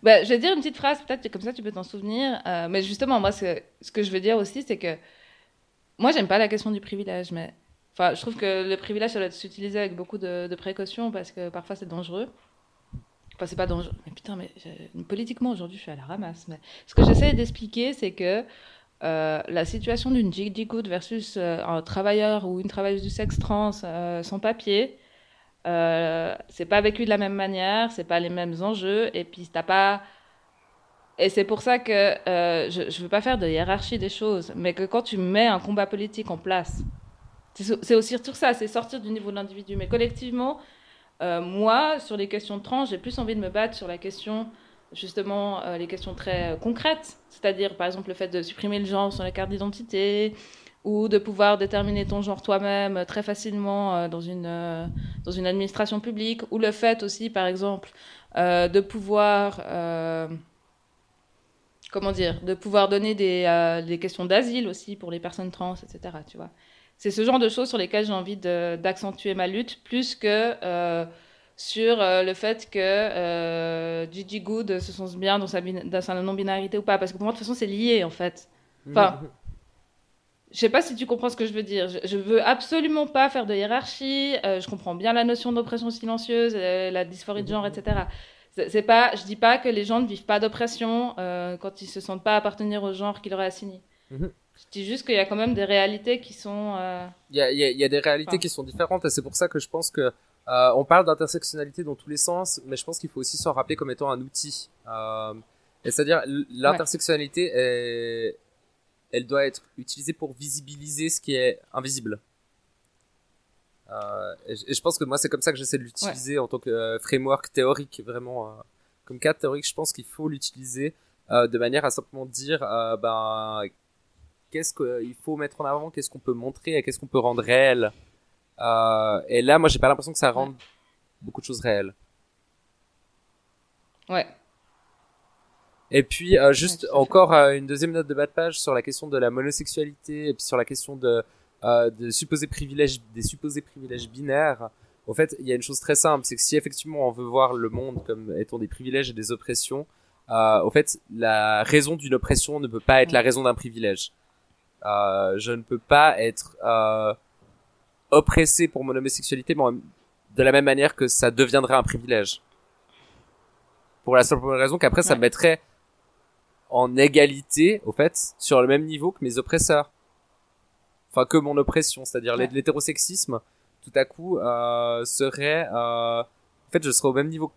Bah, je vais dire une petite phrase, peut-être comme ça tu peux t'en souvenir. Euh, mais justement, moi, ce, ce que je veux dire aussi, c'est que moi, j'aime pas la question du privilège, mais Enfin, je trouve que le privilège, ça doit s'utiliser avec beaucoup de, de précautions parce que parfois c'est dangereux. Enfin, c'est pas dangereux. Mais putain, mais politiquement aujourd'hui, je suis à la ramasse. Mais ce que j'essaie d'expliquer, c'est que euh, la situation d'une Good versus euh, un travailleur ou une travailleuse du sexe trans euh, sans papier, c'est pas vécu de la même manière, c'est pas les mêmes enjeux, et puis t'as pas. Et c'est pour ça que je, je veux pas faire de hiérarchie des choses, mais que quand tu mets un combat politique en place, c'est aussi sur ça, c'est sortir du niveau de l'individu. Mais collectivement, moi, sur les questions trans, j'ai plus envie de me battre sur la question, justement, euh, les questions très euh, concrètes. C'est-à-dire, par exemple, le fait de supprimer le genre sur la carte d'identité, ou de pouvoir déterminer ton genre toi-même euh, très facilement dans, une, dans une administration publique, ou le fait aussi, par exemple, de pouvoir. comment dire De pouvoir donner des, des questions d'asile aussi pour les personnes trans, etc. Tu vois c'est ce genre de choses sur lesquelles j'ai envie d'accentuer ma lutte, plus que sur euh, le fait que euh, Gigi Good se sent bien dans sa, dans sa non-binarité ou pas. Parce que pour moi, de toute façon, c'est lié, en fait. Enfin, je sais pas si tu comprends ce que je veux dire. Je, je veux absolument pas faire de hiérarchie. euh, je comprends bien la notion d'oppression silencieuse, euh, la dysphorie de genre, etc. C'est pas, je dis pas que les gens ne vivent pas d'oppression euh, quand ils se sentent pas appartenir au genre qui leur est assigné. Mhm. Je dis juste qu'il y a quand même des réalités qui sont. euh, Il y a, il y a- y a des réalités Enfin. qui sont différentes et c'est pour ça que je pense que euh, on parle d'intersectionnalité dans tous les sens, mais je pense qu'il faut aussi s'en rappeler comme étant un outil. Euh, et c'est-à-dire l'intersectionnalité, elle doit être utilisée pour visibiliser ce qui est invisible. Euh, et, je- et je pense que moi c'est comme ça que j'essaie de l'utiliser en tant que euh, framework théorique vraiment euh, comme cadre théorique. Je pense qu'il faut l'utiliser euh, de manière à simplement dire euh, ben qu'est-ce qu'il faut mettre en avant, qu'est-ce qu'on peut montrer et qu'est-ce qu'on peut rendre réel. Euh, et là, moi, j'ai pas l'impression que ça rende beaucoup de choses réelles. Ouais. Et puis, euh, juste Ouais, encore euh, une deuxième note de bas de page sur la question de la monosexualité et puis sur la question de, euh, de supposés privilèges, des supposés privilèges binaires. En fait, il y a une chose très simple, c'est que si effectivement on veut voir le monde comme étant des privilèges et des oppressions, euh, au fait, la raison d'une oppression ne peut pas être la raison d'un privilège. Euh, je ne peux pas être euh, oppressé pour mon homosexualité, mais de la même manière que ça deviendrait un privilège. Pour la simple raison qu'après, ça me mettrait en égalité, au fait, sur le même niveau que mes oppresseurs. Enfin, que mon oppression, c'est-à-dire Ouais. l'hétérosexisme, tout à coup, euh, serait... euh, en fait, je serais au même niveau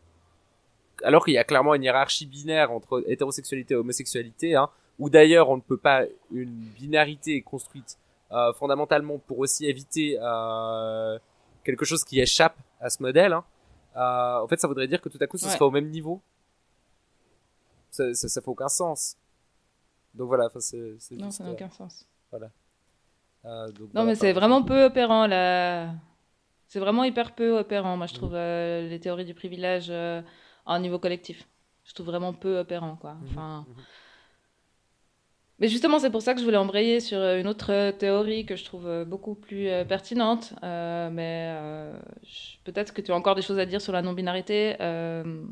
alors qu'il y a clairement une hiérarchie binaire entre hétérosexualité et homosexualité, hein, où d'ailleurs on ne peut pas une binarité construite euh, fondamentalement pour aussi éviter euh, quelque chose qui échappe à ce modèle. Hein. Euh, en fait, ça voudrait dire que tout à coup, ce Ouais. serait au même niveau. Ça, ça, ça fait aucun sens. Donc voilà, enfin, c'est Non, juste, ça n'a euh, aucun sens. euh, donc Non, voilà, mais c'est vraiment peu opérant là. C'est vraiment hyper peu opérant, moi je trouve, euh, les théories du privilège euh, à un niveau collectif. Je trouve vraiment peu opérant, quoi. Mhm, Enfin... mhm. Mais justement, c'est pour ça que je voulais embrayer sur euh, une autre euh, théorie que je trouve euh, beaucoup plus pertinente. Euh, mais euh, peut-être que tu as encore des choses à dire sur la non-binarité euh,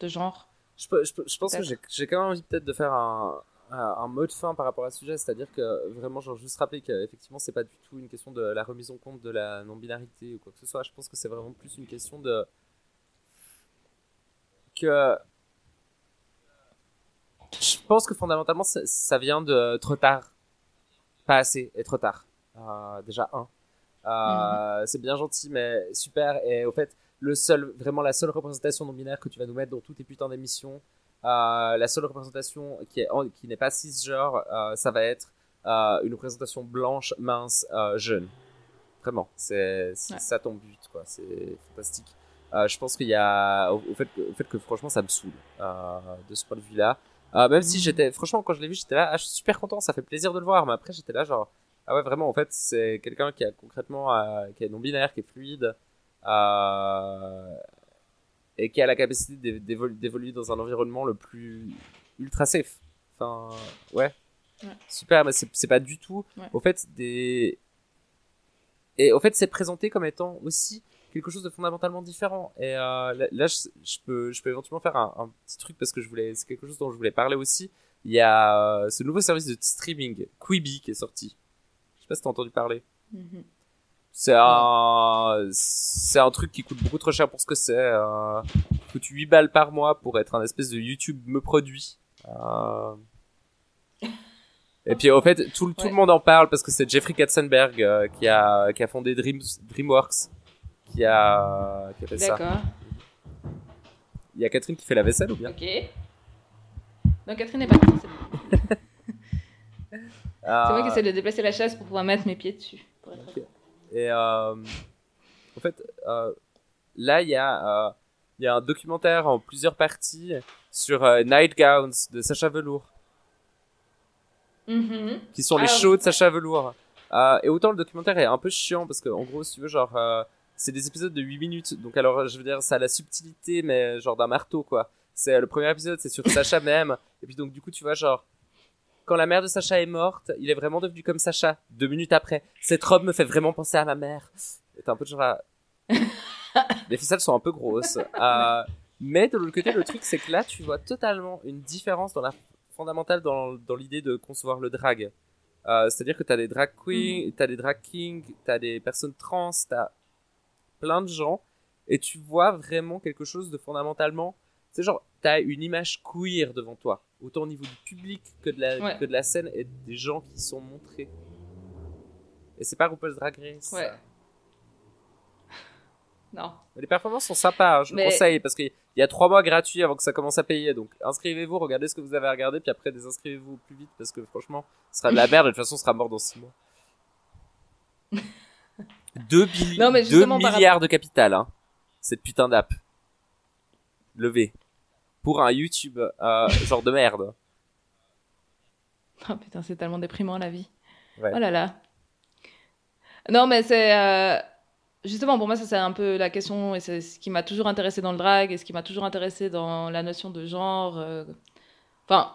de genre. Je, peux- je, peux- je pense que j'ai quand même envie peut-être de faire un, un, un mot de fin par rapport à ce sujet, c'est-à-dire que vraiment, genre juste rappeler qu'effectivement, c'est pas du tout une question de la remise en compte de la non-binarité ou quoi que ce soit. Je pense que c'est vraiment plus une question de que je pense que fondamentalement, ça, ça vient de trop tard, pas assez et trop tard. Euh, déjà un. Euh, C'est bien gentil, mais super. Et au fait, le seul, vraiment la seule représentation non binaire que tu vas nous mettre dans toutes tes putains d'émissions, euh, la seule représentation qui est qui n'est pas cisgenre, ça va être une représentation blanche, mince, jeune. Vraiment, c'est Ouais. ça ton but, quoi. C'est fantastique. Je pense qu'il y a au, au fait que, au fait que franchement ça me saoule de ce point de vue-là. Euh, même si Mhm. j'étais, franchement, quand je l'ai vu, j'étais là, ah, je suis super content, ça fait plaisir de le voir. Mais après, j'étais là, genre, ah ouais, vraiment, en fait, c'est quelqu'un qui a concrètement, euh, qui est non binaire, qui est fluide, euh, et qui a la capacité d'évo- d'évolu- d'évoluer dans un environnement le plus ultra safe. Enfin, ouais, Ouais. super, mais c'est c'est pas du tout, Ouais. au fait, des, et au fait, c'est présenté comme étant aussi quelque chose de fondamentalement différent. Et euh, là, là, je, je peux, je peux éventuellement faire un, un petit truc parce que je voulais, c'est quelque chose dont je voulais parler aussi. Il y a euh, ce nouveau service de streaming, Quibi, qui est sorti. Je sais pas si t'as entendu parler. Mhm. C'est un, c'est un truc qui coûte beaucoup trop cher pour ce que c'est. Euh, coûte 8 balles par mois pour être un espèce de YouTube me produit. Euh... Et puis au fait, tout, tout le monde en parle parce que c'est Jeffrey Katzenberg euh, qui a qui a fondé Dreams, DreamWorks qui a qui a fait ça. D'accord. Il y a Catherine qui fait la vaisselle ou bien? Ok. Non, Catherine n'est pas là. C'est bon. C'est moi qui essaie de déplacer la chaise pour pouvoir mettre mes pieds dessus. pour être- Ok. Et euh, en fait, euh, là, il y, a, euh, il y a un documentaire en plusieurs parties sur Nightgowns de Sacha Velour, Mhm. qui sont les Ah, shows oui. de Sacha Velour. Et autant le documentaire est un peu chiant, parce que en gros, si tu veux, genre, c'est des épisodes de 8 minutes, donc alors, je veux dire, ça a la subtilité, mais genre d'un marteau, quoi. C'est le premier épisode, c'est sur Sacha même, et puis donc du coup, tu vois, genre, quand la mère de Sacha est morte, il est vraiment devenu comme Sacha, deux minutes après. Cette robe me fait vraiment penser à ma mère. Et t'es un peu genre... là- Les ficelles sont un peu grosses. Euh, mais de l'autre côté, le truc, c'est que là, tu vois totalement une différence dans la fondamentale dans, dans l'idée de concevoir le drag. Euh, C'est-à-dire que t'as des drag queens, t'as des drag kings, t'as des personnes trans, t'as plein de gens, et tu vois vraiment quelque chose de fondamentalement... C'est genre, t'as une image queer devant toi, autant au niveau du public que de la, Ouais. que de la scène et des gens qui sont montrés. Et c'est pas RuPaul's Drag Race. Ouais. Non. Mais les performances sont sympas, hein, je Mais- le conseille, parce qu'il y a trois mois gratuits avant que ça commence à payer. Donc inscrivez-vous, regardez ce que vous avez à regarder, puis après désinscrivez-vous plus vite, parce que franchement, ce sera de la merde, et de toute façon, ce sera mort dans six mois. 2 Non, mais justement, par milliards de capital, hein, cette putain d'app. Levé. Pour un YouTube, euh, genre de merde. Oh putain, c'est tellement déprimant la vie. Ouais. Oh là là. Non, mais c'est. euh, Justement, pour moi, ça c'est un peu la question, et c'est ce qui m'a toujours intéressé dans le drag, et ce qui m'a toujours intéressé dans la notion de genre. euh.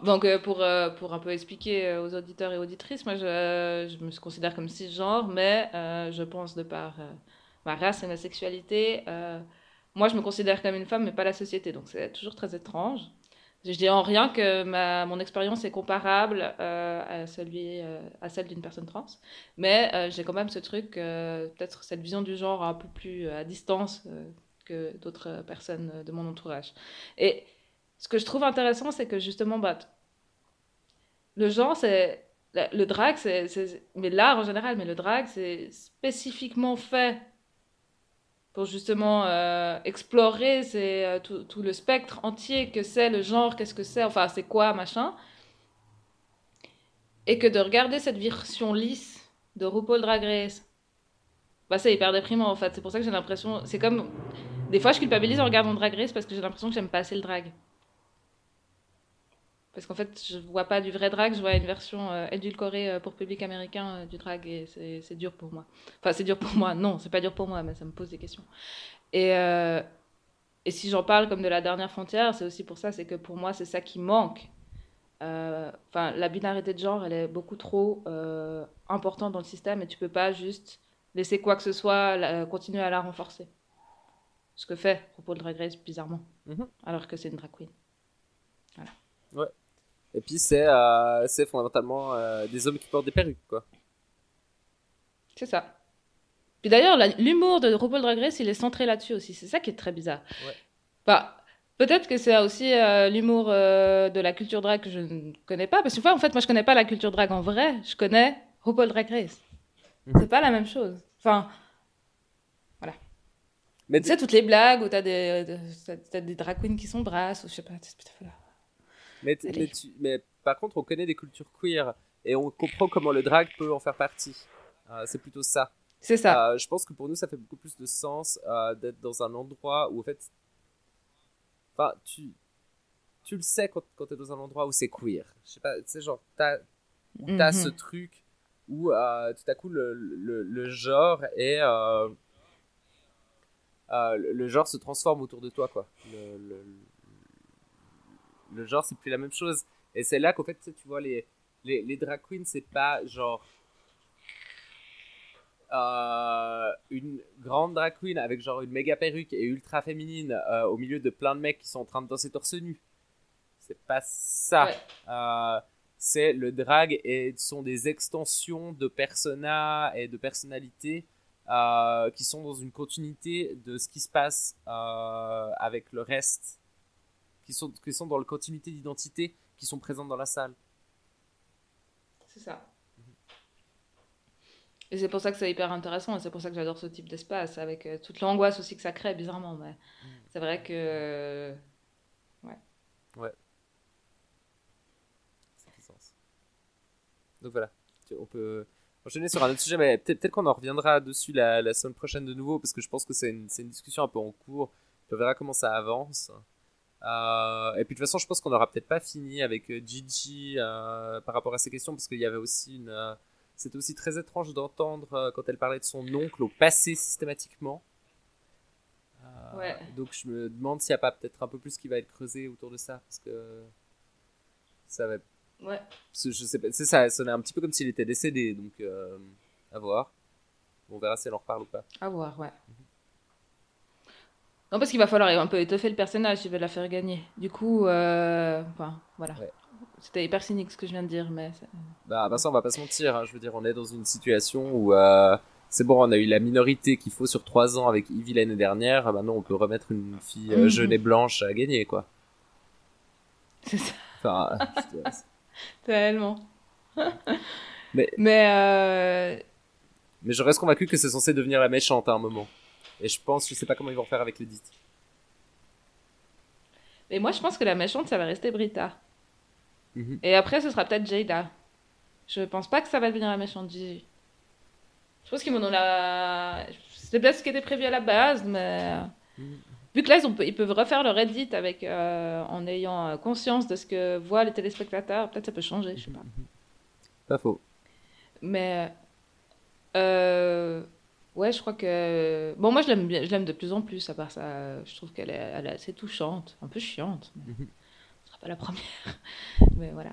Donc euh, pour, euh, pour un peu expliquer euh, aux auditeurs et auditrices, moi je, je me considère comme cisgenre, mais je pense de par ma race et ma sexualité, moi je me considère comme une femme, mais pas la société, donc c'est toujours très étrange. Je dis en rien que ma, mon expérience est comparable à, celui, à celle d'une personne trans, mais j'ai quand même ce truc, peut-être cette vision du genre un peu plus à distance que d'autres personnes de mon entourage. Et ce que je trouve intéressant, c'est que justement, bah, le genre, c'est. Le drag, c'est. c'est- Mais l'art en général, mais le drag, c'est spécifiquement fait pour justement euh, explorer c'est, euh, tout, tout le spectre entier que c'est le genre, qu'est-ce que c'est, enfin, c'est quoi, machin. Et que de regarder cette version lisse de RuPaul Drag Race, bah, c'est hyper déprimant en fait. C'est pour ça que j'ai l'impression. C'est comme. Des fois, je culpabilise en regardant Drag Race parce que j'ai l'impression que j'aime pas assez le drag. Parce qu'en fait, je vois pas du vrai drag, je vois une version euh, édulcorée euh, pour public américain euh, du drag et c'est dur pour moi. Enfin, c'est dur pour moi, non, c'est pas dur pour moi, mais ça me pose des questions. Et, et si j'en parle comme de la dernière frontière, c'est aussi pour ça, c'est que pour moi, c'est ça qui manque. Euh, Enfin, la binarité de genre, elle est beaucoup trop euh, importante dans le système et tu peux pas juste laisser quoi que ce soit la- continuer à la renforcer. Ce que fait RuPaul Drag Race bizarrement, Mhm. alors que c'est une drag queen. Et puis c'est euh, c'est fondamentalement euh, des hommes qui portent des perruques, quoi. C'est ça. Puis d'ailleurs, l'humour de RuPaul Drag Race, il est centré là-dessus aussi. C'est ça qui est très bizarre. Ouais. Bah, peut-être que c'est aussi euh, l'humour euh, de la culture drag que je ne connais pas. Parce que, en fait, moi, je connais pas la culture drag en vrai. Je connais RuPaul Drag Race. Mhm. C'est pas la même chose. Enfin, Mais tu sais, toutes les blagues où t'as des, de- t'as des drag queens qui sont brasses, ou je sais pas. voilà. Mais, t- Allez. mais, tu- mais par contre, on connaît des cultures queer et on comprend comment le drag peut en faire partie. Euh, c'est plutôt ça. C'est ça. Euh, je pense que pour nous, ça fait beaucoup plus de sens euh, d'être dans un endroit où, en fait, enfin, tu, tu le sais quand, quand tu es dans un endroit où c'est queer. Je sais pas, tu sais, genre, t'as Mhm. ce truc où tout à coup le, le, le genre est. le- le genre se transforme autour de toi, quoi. Le, le, le genre, c'est plus la même chose. Et c'est là qu'en fait, tu vois, les, les, les drag queens, c'est pas genre. euh, une grande drag queen avec genre une méga perruque et ultra féminine euh, au milieu de plein de mecs qui sont en train de danser torse nu. C'est pas ça. Ouais. Euh, c'est le drag et sont des extensions de personas et de personnalités qui sont dans une continuité de ce qui se passe avec le reste, qui sont, qui sont dans la continuité d'identité, qui sont présentes dans la salle. C'est ça. Et c'est pour ça que c'est hyper intéressant, et c'est pour ça que j'adore ce type d'espace, avec euh, toute l'angoisse aussi que ça crée, bizarrement. Mais mm. c'est vrai que. Ouais. Ouais. Ça fait sens. Donc voilà, on peut enchaîner sur un autre sujet, mais peut-être qu'on en reviendra dessus la, la, semaine prochaine de nouveau, parce que je pense que c'est une, une, discussion un peu en cours. On verra comment ça avance. Euh, et puis de toute façon, je pense qu'on n'aura peut-être pas fini avec euh, Gigi euh, par rapport à ces questions, parce qu'il y avait aussi une. Euh, c'était aussi très étrange d'entendre quand elle parlait de son oncle au passé systématiquement. Ouais. Donc je me demande s'il n'y a pas peut-être un peu plus qui va être creusé autour de ça, parce que ça va. Ouais. Je sais pas, ça sonnait un petit peu comme s'il était décédé, donc à voir. On verra si elle en reparle ou pas. À voir, ouais. Mm -hmm. Non, parce qu'il va falloir un peu étoffer le personnage s'il veut la faire gagner. Du coup, euh... enfin, voilà. Ouais. C'était hyper cynique ce que je viens de dire, mais. Bah, bah ça, on va pas se mentir. Hein. Je veux dire, on est dans une situation où euh, c'est bon, on a eu la minorité qu'il faut sur 3 ans avec Ivy l'année dernière. Maintenant, on peut remettre une fille euh, jeune et blanche à gagner, quoi. C'est ça. Enfin, Tellement. mais. Mais. Euh... Mais je reste convaincu que c'est censé devenir la méchante à un moment. Et je pense, je sais pas comment ils vont faire avec l'édit. Mais moi, je pense que la méchante, ça va rester Brita. Mm -hmm. Et après, ce sera peut-être Jada. Je pense pas que ça va devenir la méchante Gigi. Je pense qu'ils m'en ont la. C'était peut-être ce qui était prévu à la base, mais. Mm -hmm. Vu que là, ils, ont... ils, peuvent refaire leur edit avec, euh, en ayant conscience de ce que voient les téléspectateurs, peut-être ça peut changer, je sais pas. Pas faux. Mais. Euh... Ouais, je crois que. Bon, moi, je l'aime bien, je l'aime de plus en plus, à part ça. Je trouve qu'elle est, elle est assez touchante, un peu chiante. Mais... Mhm. Ce sera pas la première. mais voilà.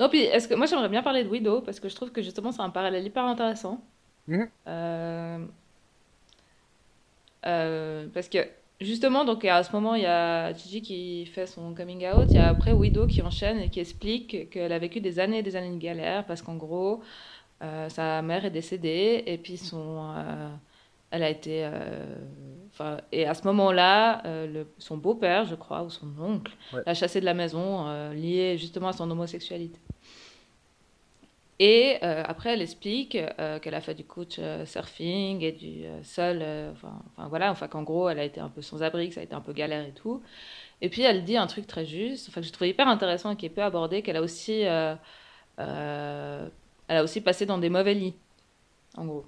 Non, puis, est-ce que. Moi, j'aimerais bien parler de Widow, parce que je trouve que justement, c'est un parallèle hyper intéressant. Mhm. Euh... Euh, parce que, justement, donc, à ce moment, il y a Gigi qui fait son coming out. Il y a après Widow qui enchaîne et qui explique qu'elle a vécu des années et des années de galère, parce qu'en gros. Euh, sa mère est décédée et puis son, euh, elle a été, euh, et à ce moment-là, euh, son beau-père, je crois, ou son oncle, ouais. l'a chassé de la maison, euh, lié justement à son homosexualité. Et après, elle explique qu'elle a fait du coach surfing et du sol, enfin, voilà, enfin qu'en gros, elle a été un peu sans abri, que ça a été un peu galère et tout. Et puis elle dit un truc très juste, enfin que je trouvais hyper intéressant et qui est peu abordé, qu'elle a aussi elle a aussi passé dans des mauvais lits, en gros.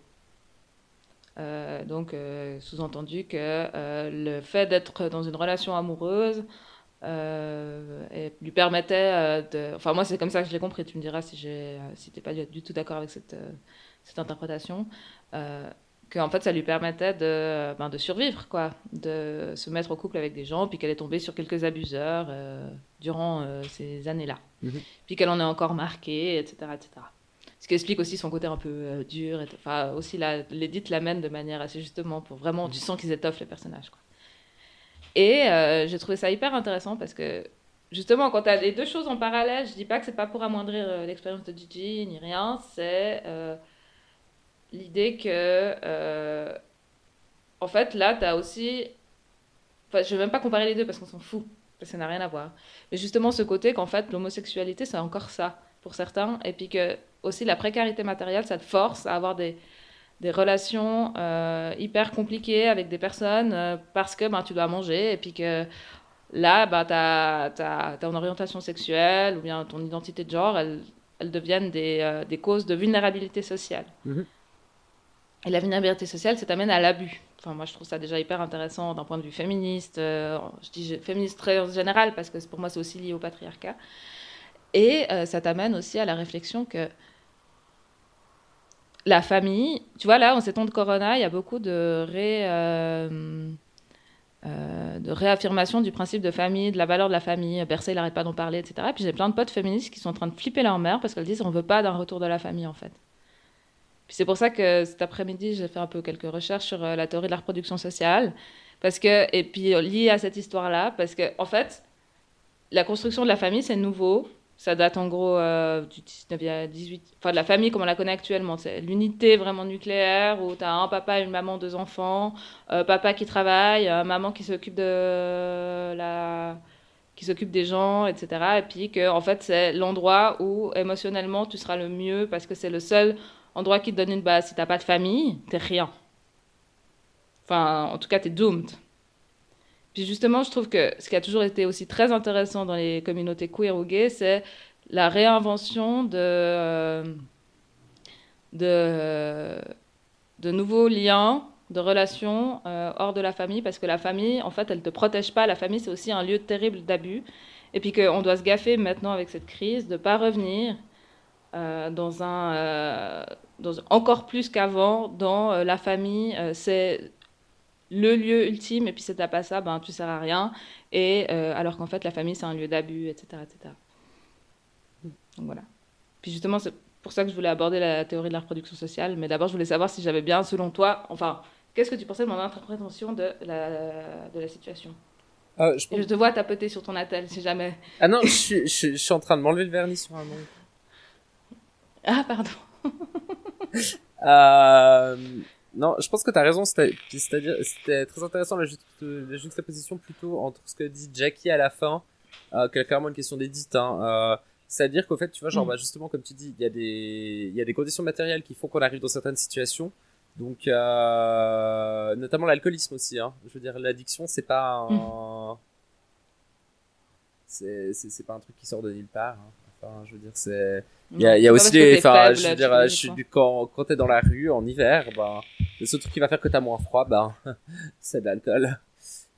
Euh, donc, euh, sous-entendu que euh, le fait d'être dans une relation amoureuse lui permettait de. Enfin, moi, c'est comme ça que je l'ai compris. Tu me diras si, si tu n'es pas du, tout d'accord avec cette, cette interprétation. qu'en fait, ça lui permettait de, ben, de survivre, quoi, de se mettre au couple avec des gens, puis qu'elle est tombée sur quelques abuseurs durant ces années-là. -hmm. Puis qu'elle en est encore marquée, etc. etc. Qui explique aussi son côté un peu euh, dur. Et enfin, aussi, l'édite l'amène de manière assez justement pour vraiment, tu sens qu'ils étoffent les personnages. Quoi. Et euh, j'ai trouvé ça hyper intéressant parce que justement, quand tu as les deux choses en parallèle, je dis pas que c'est pas pour amoindrir euh, l'expérience de Gigi ni rien, c'est l'idée que, en fait, là, tu as aussi. Enfin, je vais même pas comparer les deux parce qu'on s'en fout, parce que ça n'a rien à voir. Mais justement, ce côté qu'en fait, l'homosexualité, c'est encore ça pour certains, et puis que aussi la précarité matérielle, ça te force à avoir des, des relations euh, hyper compliquées avec des personnes euh, parce que ben, tu dois manger et puis que là, ben, ta, ta, ton orientation sexuelle ou bien ton identité de genre, elles, elles deviennent des, euh, des causes de vulnérabilité sociale. -hmm. Et la vulnérabilité sociale, ça t'amène à l'abus. Enfin, moi, je trouve ça déjà hyper intéressant d'un point de vue féministe. je dis féministe très en général parce que pour moi, c'est aussi lié au patriarcat. Et ça t'amène aussi à la réflexion que la famille, tu vois, là, en ces temps de corona, il y a beaucoup de, ré, euh, euh, réaffirmation du principe de famille, de la valeur de la famille. Bercé, il n'arrête pas d'en parler, etc. Et puis j'ai plein de potes féministes qui sont en train de flipper leur mère parce qu'elles disent on veut pas d'un retour de la famille, en fait. Puis c'est pour ça que cet après-midi, j'ai fait un peu quelques recherches sur euh, la théorie de la reproduction sociale. Parce que, et puis lié à cette histoire-là, parce que, en fait, la construction de la famille, c'est nouveau Ça date en gros euh, du 19e, 18, enfin de la famille comme on la connaît actuellement. C'est l'unité vraiment nucléaire où tu as un papa, une maman, deux enfants, euh, papa qui travaille, euh, maman qui s'occupe de la qui s'occupe des gens, etc. Et puis que en fait c'est l'endroit où émotionnellement tu seras le mieux parce que c'est le seul endroit qui te donne une base. Si t'as pas de famille, t'es rien. Enfin, en tout cas, t'es doomed. Puis justement, je trouve que ce qui a toujours été aussi très intéressant dans les communautés queer ou gays, c'est la réinvention de, euh, de, nouveaux liens, de relations euh, hors de la famille, parce que la famille, en fait, elle ne te protège pas. La famille, c'est aussi un lieu terrible d'abus. Et puis qu'on doit se gaffer maintenant avec cette crise de ne pas revenir euh, dans un, encore plus qu'avant dans la famille. c'est le lieu ultime, et puis si t'as pas ça, ben tu sers à rien. Et euh, alors qu'en fait, la famille, c'est un lieu d'abus, etc., etc. Donc voilà. Puis justement, c'est pour ça que je voulais aborder la théorie de la reproduction sociale. Mais d'abord, je voulais savoir si j'avais bien, selon toi, enfin, qu'est-ce que tu pensais de mon interprétation de la, de la situation? Ah, je, je, te vois tapoter sur ton attel, si jamais. Ah non, je, suis, je, suis en train de m'enlever le vernis sur un nom. Ah, pardon. euh, non, je pense que tu as raison. C'est-à-dire, c'était très intéressant la, juxtaposition plutôt entre ce que dit Jackie à la fin, euh, qui est clairement une question d'édite. Hein, euh, c'est-à-dire qu'au fait, tu vois, genre, mm. bah, justement, comme tu dis, il y a des, il y a des conditions matérielles qui font qu'on arrive dans certaines situations. Donc, euh, notamment l'alcoolisme aussi. Hein. Je veux dire, l'addiction, c'est pas un, mm. c'est, c'est, pas un truc qui sort de nulle part. Hein. Enfin, je veux dire, c'est il y a, y a aussi des, enfin, je veux dire, je suis, quand, quand t'es dans la rue en hiver, bah, le seul truc qui va faire que t'as moins froid, bah, c'est de l'alcool.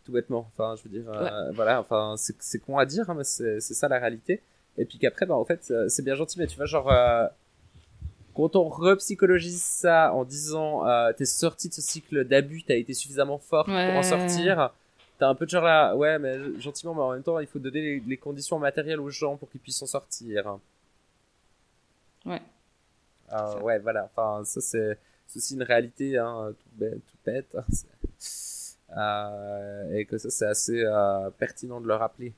Tout bêtement. Enfin, je veux dire, euh, voilà, enfin, c'est, c'est con à dire, hein, mais c'est, c'est ça la réalité. Et puis qu'après, bah, en fait, euh, c'est bien gentil, mais tu vois, genre, euh, quand on repsychologise ça en disant, euh, t'es sorti de ce cycle d'abus, t'as été suffisamment fort pour en sortir, t'as un peu de genre là, ouais, mais gentiment, mais en même temps, il faut donner les, les conditions matérielles aux gens pour qu'ils puissent s'en sortir. Ouais. Euh, ouais, voilà. Enfin, ça, c'est aussi une réalité, hein, tout bête. Tout bête hein, euh, et que ça, c'est assez euh, pertinent de le rappeler.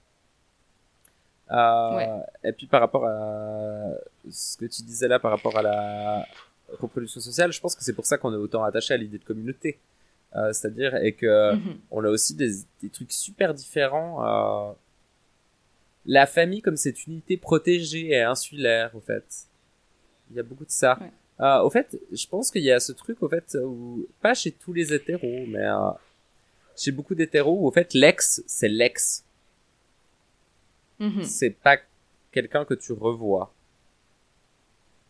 Euh, Et puis par rapport à ce que tu disais là, par rapport à la reproduction sociale, je pense que c'est pour ça qu'on est autant attaché à l'idée de communauté. Euh, c'est-à-dire et que mm-hmm. on a aussi des, des trucs super différents. Euh, la famille comme cette unité protégée et insulaire, au fait. Il y a beaucoup de ça. Euh, au fait, je pense qu'il y a ce truc, au fait, où, pas chez tous les hétéros, mais chez beaucoup d'hétéros, où, au fait, l'ex, c'est l'ex. Mm-hmm. C'est pas quelqu'un que tu revois.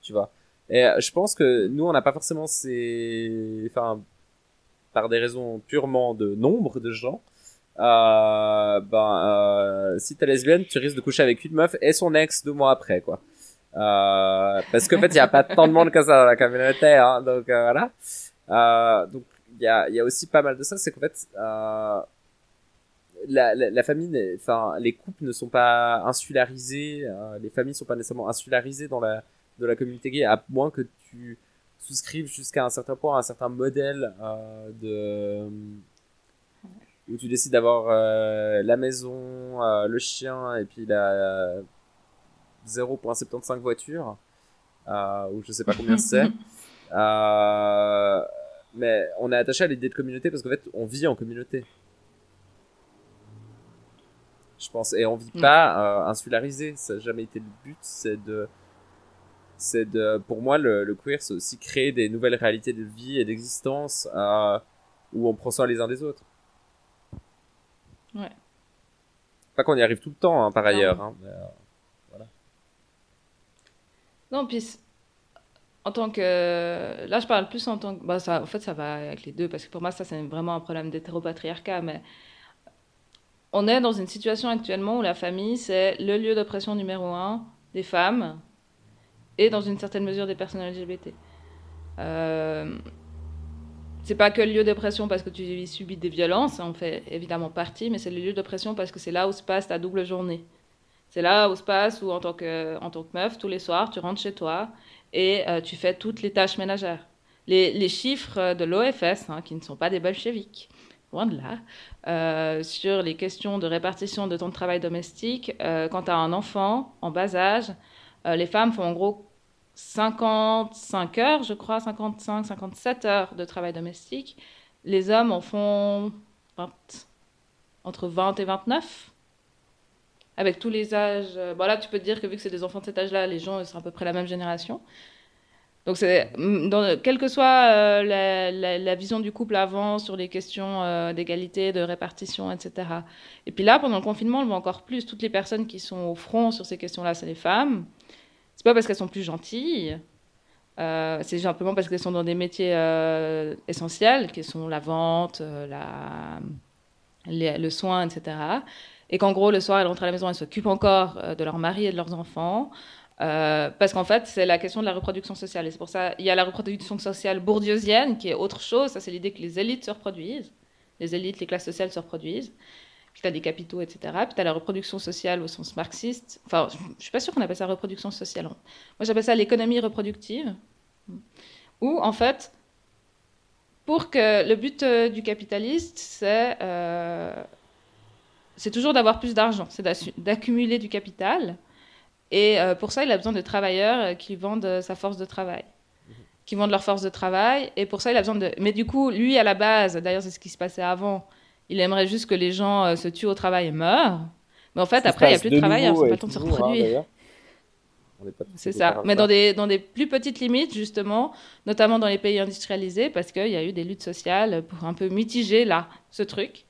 Tu vois. Et je pense que nous, on n'a pas forcément ces... Enfin, par des raisons purement de nombre de gens, euh, ben, euh, si t'es lesbienne, tu risques de coucher avec une meuf et son ex deux mois après, quoi. Euh, parce qu'en fait, il n'y a pas tant de monde que ça dans la communauté, hein, donc euh, voilà. Euh, donc il y a, y a aussi pas mal de ça, c'est qu'en fait, euh, la, la, famille, enfin, les couples ne sont pas insularisés, euh, les familles ne sont pas nécessairement insularisées dans la, de la communauté gay, à moins que tu souscrives jusqu'à un certain point à un certain modèle euh, de où tu décides d'avoir la maison, le chien et puis la 0.75 voitures, euh, ou je sais pas combien c'est. euh, mais on est attaché à l'idée de communauté parce qu'en fait, on vit en communauté. Je pense. Et on vit mm. pas euh, insularisé. Ça n'a jamais été le but. C'est de. C'est de. Pour moi, le, le queer, c'est aussi créer des nouvelles réalités de vie et d'existence euh, où on prend soin les uns des autres. Ouais. Pas qu'on y arrive tout le temps, hein, par ailleurs. Hein, mais, euh, non, puis en tant que. Là, je parle plus en tant que. Bah, ça, en fait, ça va avec les deux, parce que pour moi, ça, c'est vraiment un problème d'hétéropatriarcat, mais. On est dans une situation actuellement où la famille, c'est le lieu d'oppression numéro un des femmes et dans une certaine mesure des personnes LGBT. Euh, c'est pas que le lieu d'oppression parce que tu y subis des violences, on fait évidemment partie, mais c'est le lieu d'oppression parce que c'est là où se passe ta double journée. C'est là où se passe où en tant que en tant que meuf tous les soirs tu rentres chez toi et euh, tu fais toutes les tâches ménagères. Les, les chiffres de l'OFS, hein, qui ne sont pas des bolcheviques, loin de là, euh, sur les questions de répartition de de travail domestique. Euh, quand tu as un enfant en bas âge, euh, les femmes font en gros 55 heures, je crois, 55, 57 heures de travail domestique. Les hommes en font 20, entre 20 et 29 avec tous les âges. Bon, là, tu peux te dire que vu que c'est des enfants de cet âge-là, les gens sont à peu près la même génération. Donc, dans, quelle que soit euh, la, vision du couple avant sur les questions euh, d'égalité, de répartition, etc. Et puis là, pendant le confinement, on le voit encore plus. Toutes les personnes qui sont au front sur ces questions-là, c'est les femmes. C'est pas parce qu'elles sont plus gentilles. Euh, c'est simplement parce qu'elles sont dans des métiers euh, essentiels, qui sont la vente, les, le soin, etc. Et qu'en gros, le soir, elles rentrent à la maison, elles s'occupent encore de leur mari et de leurs enfants. Euh, parce qu'en fait, c'est la question de la reproduction sociale. Et c'est pour ça il y a la reproduction sociale bourdieusienne, qui est autre chose. Ça, c'est l'idée que les élites se reproduisent. Les élites, les classes sociales se reproduisent. Puis tu as des capitaux, etc. Puis tu as la reproduction sociale au sens marxiste. Enfin, je ne suis pas sûre qu'on appelle ça reproduction sociale. Moi, j'appelle ça l'économie reproductive. Où, en fait, pour que le but euh, du capitaliste, c'est euh, c'est toujours d'avoir plus d'argent, c'est d'accumuler du capital et euh, pour ça, il a besoin de travailleurs qui vendent sa force de travail, qui vendent leur force de travail. Et pour ça, il a besoin de. Mais du coup, lui, à la base, d'ailleurs, c'est ce qui se passait avant. Il aimerait juste que les gens se tuent au travail et meurent. Mais en fait, après, il n'y a plus de, travailleurs, ils n'ont pas le temps de se hein, reproduire. c'est ça. Mais dans des, dans des plus petites limites, justement, notamment dans les pays industrialisés, parce qu'il y a eu des luttes sociales pour un peu mitiger là, ce truc.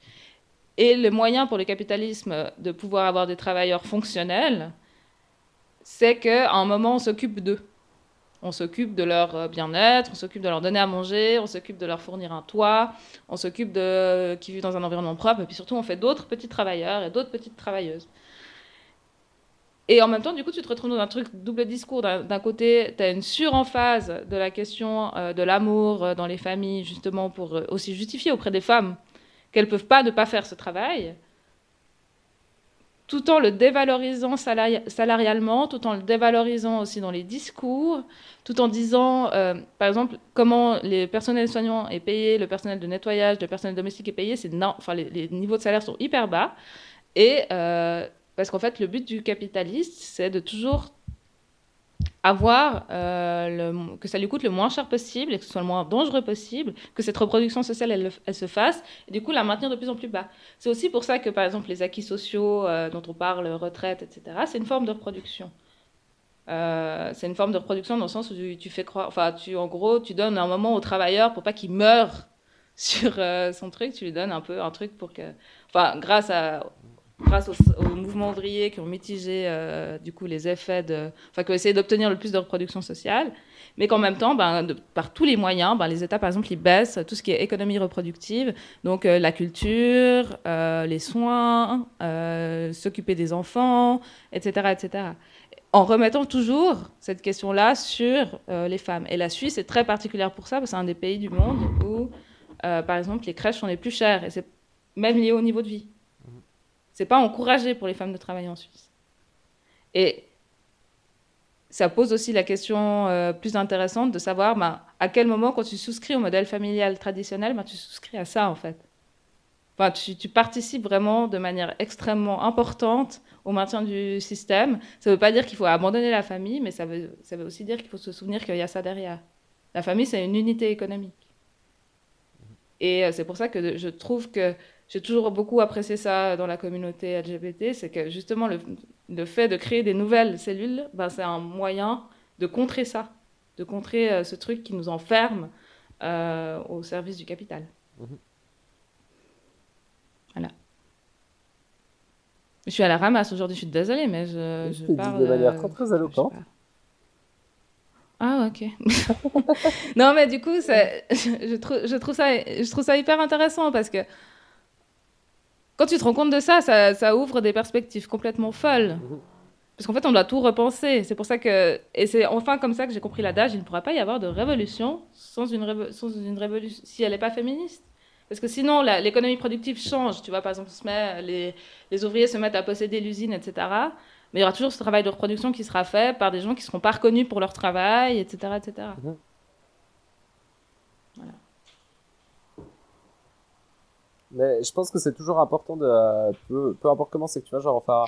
Et le moyen pour le capitalisme de pouvoir avoir des travailleurs fonctionnels, c'est qu'à un moment, on s'occupe d'eux. On s'occupe de leur euh, bien-être, on s'occupe de leur donner à manger, on s'occupe de leur fournir un toit, on s'occupe de qui vivent dans un environnement propre, et puis surtout, on fait d'autres petits travailleurs et d'autres petites travailleuses. Et en même temps, du coup, tu te retrouves dans un truc double discours. D'un côté, tu as une suremphase de la question euh, de l'amour euh, dans les familles, justement, pour aussi justifier auprès des femmes qu'elles peuvent pas ne pas faire ce travail tout en le dévalorisant salarialement, tout en le dévalorisant aussi dans les discours, tout en disant, euh, par exemple, comment les personnels soignants est payé, le personnel de nettoyage, le personnel domestique est payé, c'est non, enfin les, niveaux de salaire sont hyper bas, et euh, parce qu'en fait le but du capitaliste, c'est de toujours avoir euh, que ça lui coûte le moins cher possible et que ce soit le moins dangereux possible, que cette reproduction sociale elle, se fasse et du coup la maintenir de plus en plus bas. C'est aussi pour ça que par exemple les acquis sociaux euh, dont on parle, retraite, etc., c'est une forme de reproduction. Euh, c'est une forme de reproduction dans le sens où tu, fais croire, enfin tu en gros tu donnes un moment au travailleur pour pas qu'il meure sur son truc, tu lui donnes un peu un truc pour que, enfin grâce à grâce aux, mouvements ouvriers qui ont mitigé euh, du coup les effets de, enfin qui ont essayé d'obtenir le plus de reproduction sociale, mais qu'en même temps, ben, par tous les moyens, ben, les États par exemple ils baissent tout ce qui est économie reproductive, donc euh, la culture, euh, les soins, s'occuper des enfants, etc., etc. En remettant toujours cette question-là sur les femmes. Et la Suisse est très particulière pour ça, parce que c'est un des pays du monde où, par exemple, les crèches sont les plus chères, et c'est même lié au niveau de vie. C'est pas encouragé pour les femmes de travailler en Suisse. Et ça pose aussi la question euh, plus intéressante de savoir ben, à quel moment, quand tu souscris au modèle familial traditionnel, ben, tu souscris à ça en fait. Enfin, tu, participes vraiment de manière extrêmement importante au maintien du système. Ça ne veut pas dire qu'il faut abandonner la famille, mais ça veut, ça veut aussi dire qu'il faut se souvenir qu'il y a ça derrière. La famille, c'est une unité économique. Et euh, c'est pour ça que je trouve que j'ai toujours beaucoup apprécié ça dans la communauté LGBT, c'est que justement le, le, fait de créer des nouvelles cellules, ben, c'est un moyen de contrer ça, de contrer euh, ce truc qui nous enferme euh, au service du capital. Mhm. Voilà. Je suis à la ramasse aujourd'hui, je suis désolée, mais je, je parle de manière très, très éloquente. Ah, ok. non, mais du coup, je, trouve, je, trouve ça, je trouve ça hyper intéressant parce que quand tu te rends compte de ça, ça, ouvre des perspectives complètement folles. Parce qu'en fait, on doit tout repenser. C'est pour ça que. Et c'est enfin comme ça que j'ai compris l'adage il ne pourra pas y avoir de révolution sans une, révolution si elle n'est pas féministe. Parce que sinon, l'économie productive change. Tu vois, par exemple, se met, les, les ouvriers se mettent à posséder l'usine, etc. Mais il y aura toujours ce travail de reproduction qui sera fait par des gens qui ne seront pas reconnus pour leur travail, etc. etc. Mais je pense que c'est toujours important de, peu, peu importe comment c'est que tu vas, genre, enfin,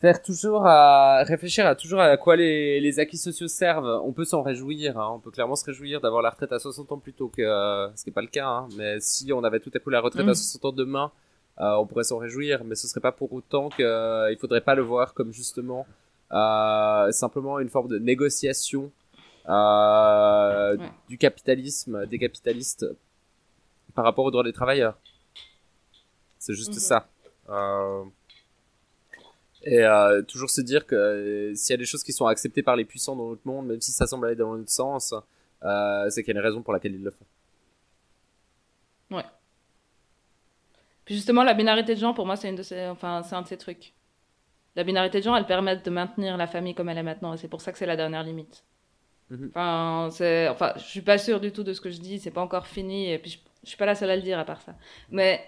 faire toujours à réfléchir à toujours à quoi les, les acquis sociaux servent. On peut s'en réjouir, hein. on peut clairement se réjouir d'avoir la retraite à 60 ans plutôt que ce qui n'est pas le cas. Hein. Mais si on avait tout à coup la retraite à 60 mm. ans demain, euh, on pourrait s'en réjouir, mais ce serait pas pour autant qu'il euh, il faudrait pas le voir comme justement euh, simplement une forme de négociation euh, du capitalisme, des capitalistes par rapport aux droits des travailleurs. C'est juste mhm. ça. Euh, et euh, toujours se dire que euh, s'il y a des choses qui sont acceptées par les puissants dans notre monde, même si ça semble aller dans l'autre sens, euh, c'est qu'il y a une raison pour laquelle ils le font. Ouais. Puis justement, la binarité de genre, pour moi, c'est une de ces, enfin, c'est un de ces trucs. La binarité de genre, elle permet de maintenir la famille comme elle est maintenant, et c'est pour ça que c'est la dernière limite. Mhm. Enfin, c'est, enfin, je suis pas sûre du tout de ce que je dis, c'est pas encore fini, et puis je, je suis pas la seule à le dire à part ça. Mais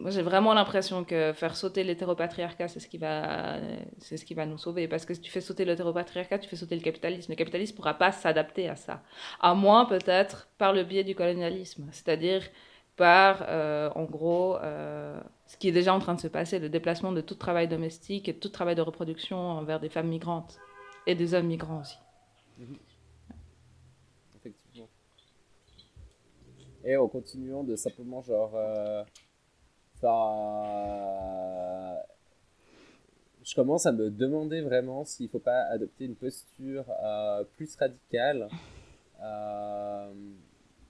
moi, j'ai vraiment l'impression que faire sauter l'hétéropatriarcat, c'est ce qui va, c'est ce qui va nous sauver. Parce que si tu fais sauter l'hétéropatriarcat, tu fais sauter le capitalisme. Le capitalisme pourra pas s'adapter à ça. À moins, peut-être, par le biais du colonialisme. C'est-à-dire par, euh, en gros, euh, ce qui est déjà en train de se passer, le déplacement de tout travail domestique et tout travail de reproduction vers des femmes migrantes. Et des hommes migrants aussi. Mhm. Effectivement. Et en continuant de simplement, genre... Euh, euh, je commence à me demander vraiment s'il ne faut pas adopter une posture euh, plus radicale.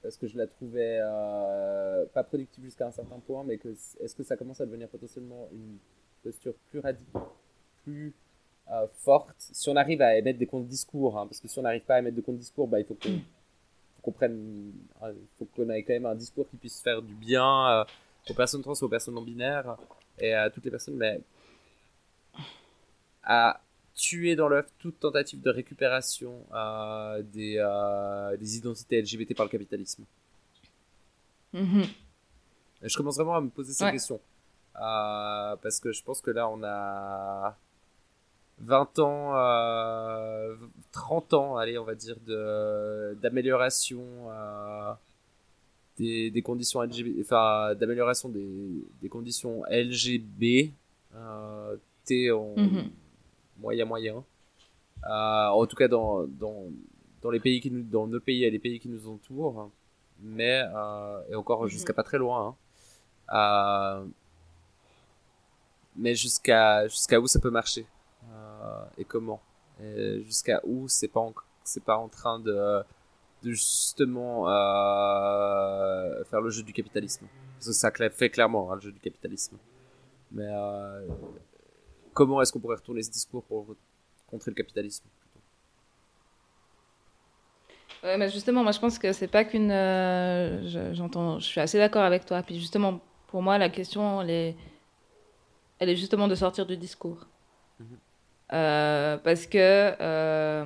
Parce que je la trouvais pas productive jusqu'à un certain point, mais est-ce que ça commence à devenir potentiellement une posture plus radicale, plus forte, si on arrive à émettre des comptes discours, hein, parce que si on n'arrive pas à émettre de comptes discours, bah, il faut qu'on prenne, il faut qu'on ait quand même un discours qui puisse faire du bien aux personnes trans, aux personnes non binaires et à toutes les personnes, mais à tuer dans l'œuf toute tentative de récupération euh, des, euh, des identités LGBT par le capitalisme. Mm-hmm. Je commence vraiment à me poser ces questions. Euh, parce que je pense que là, on a 20 ans, 30 ans, allez, on va dire, d'amélioration des, des conditions LGBT, enfin d'amélioration des, des, conditions LGB, euh, T en mhm. moyen moyen. Euh, en tout cas dans, dans, dans les pays qui nous, dans nos pays et les pays qui nous entourent, mais euh, et encore mhm. jusqu'à pas très loin. Hein. Euh, mais jusqu'à jusqu'à où ça peut marcher euh, et comment jusqu'à où c'est pas c'est pas en train de justement euh, faire le jeu du capitalisme? Ça fait clairement hein, le jeu du capitalisme. Mais euh, comment est-ce qu'on pourrait retourner ce discours pour contrer le capitalisme Ouais, mais justement, moi je pense que c'est pas qu'une. Euh, j'entends, je suis assez d'accord avec toi. Puis justement, pour moi, la question, elle est, elle est justement de sortir du discours. Mhm. parce que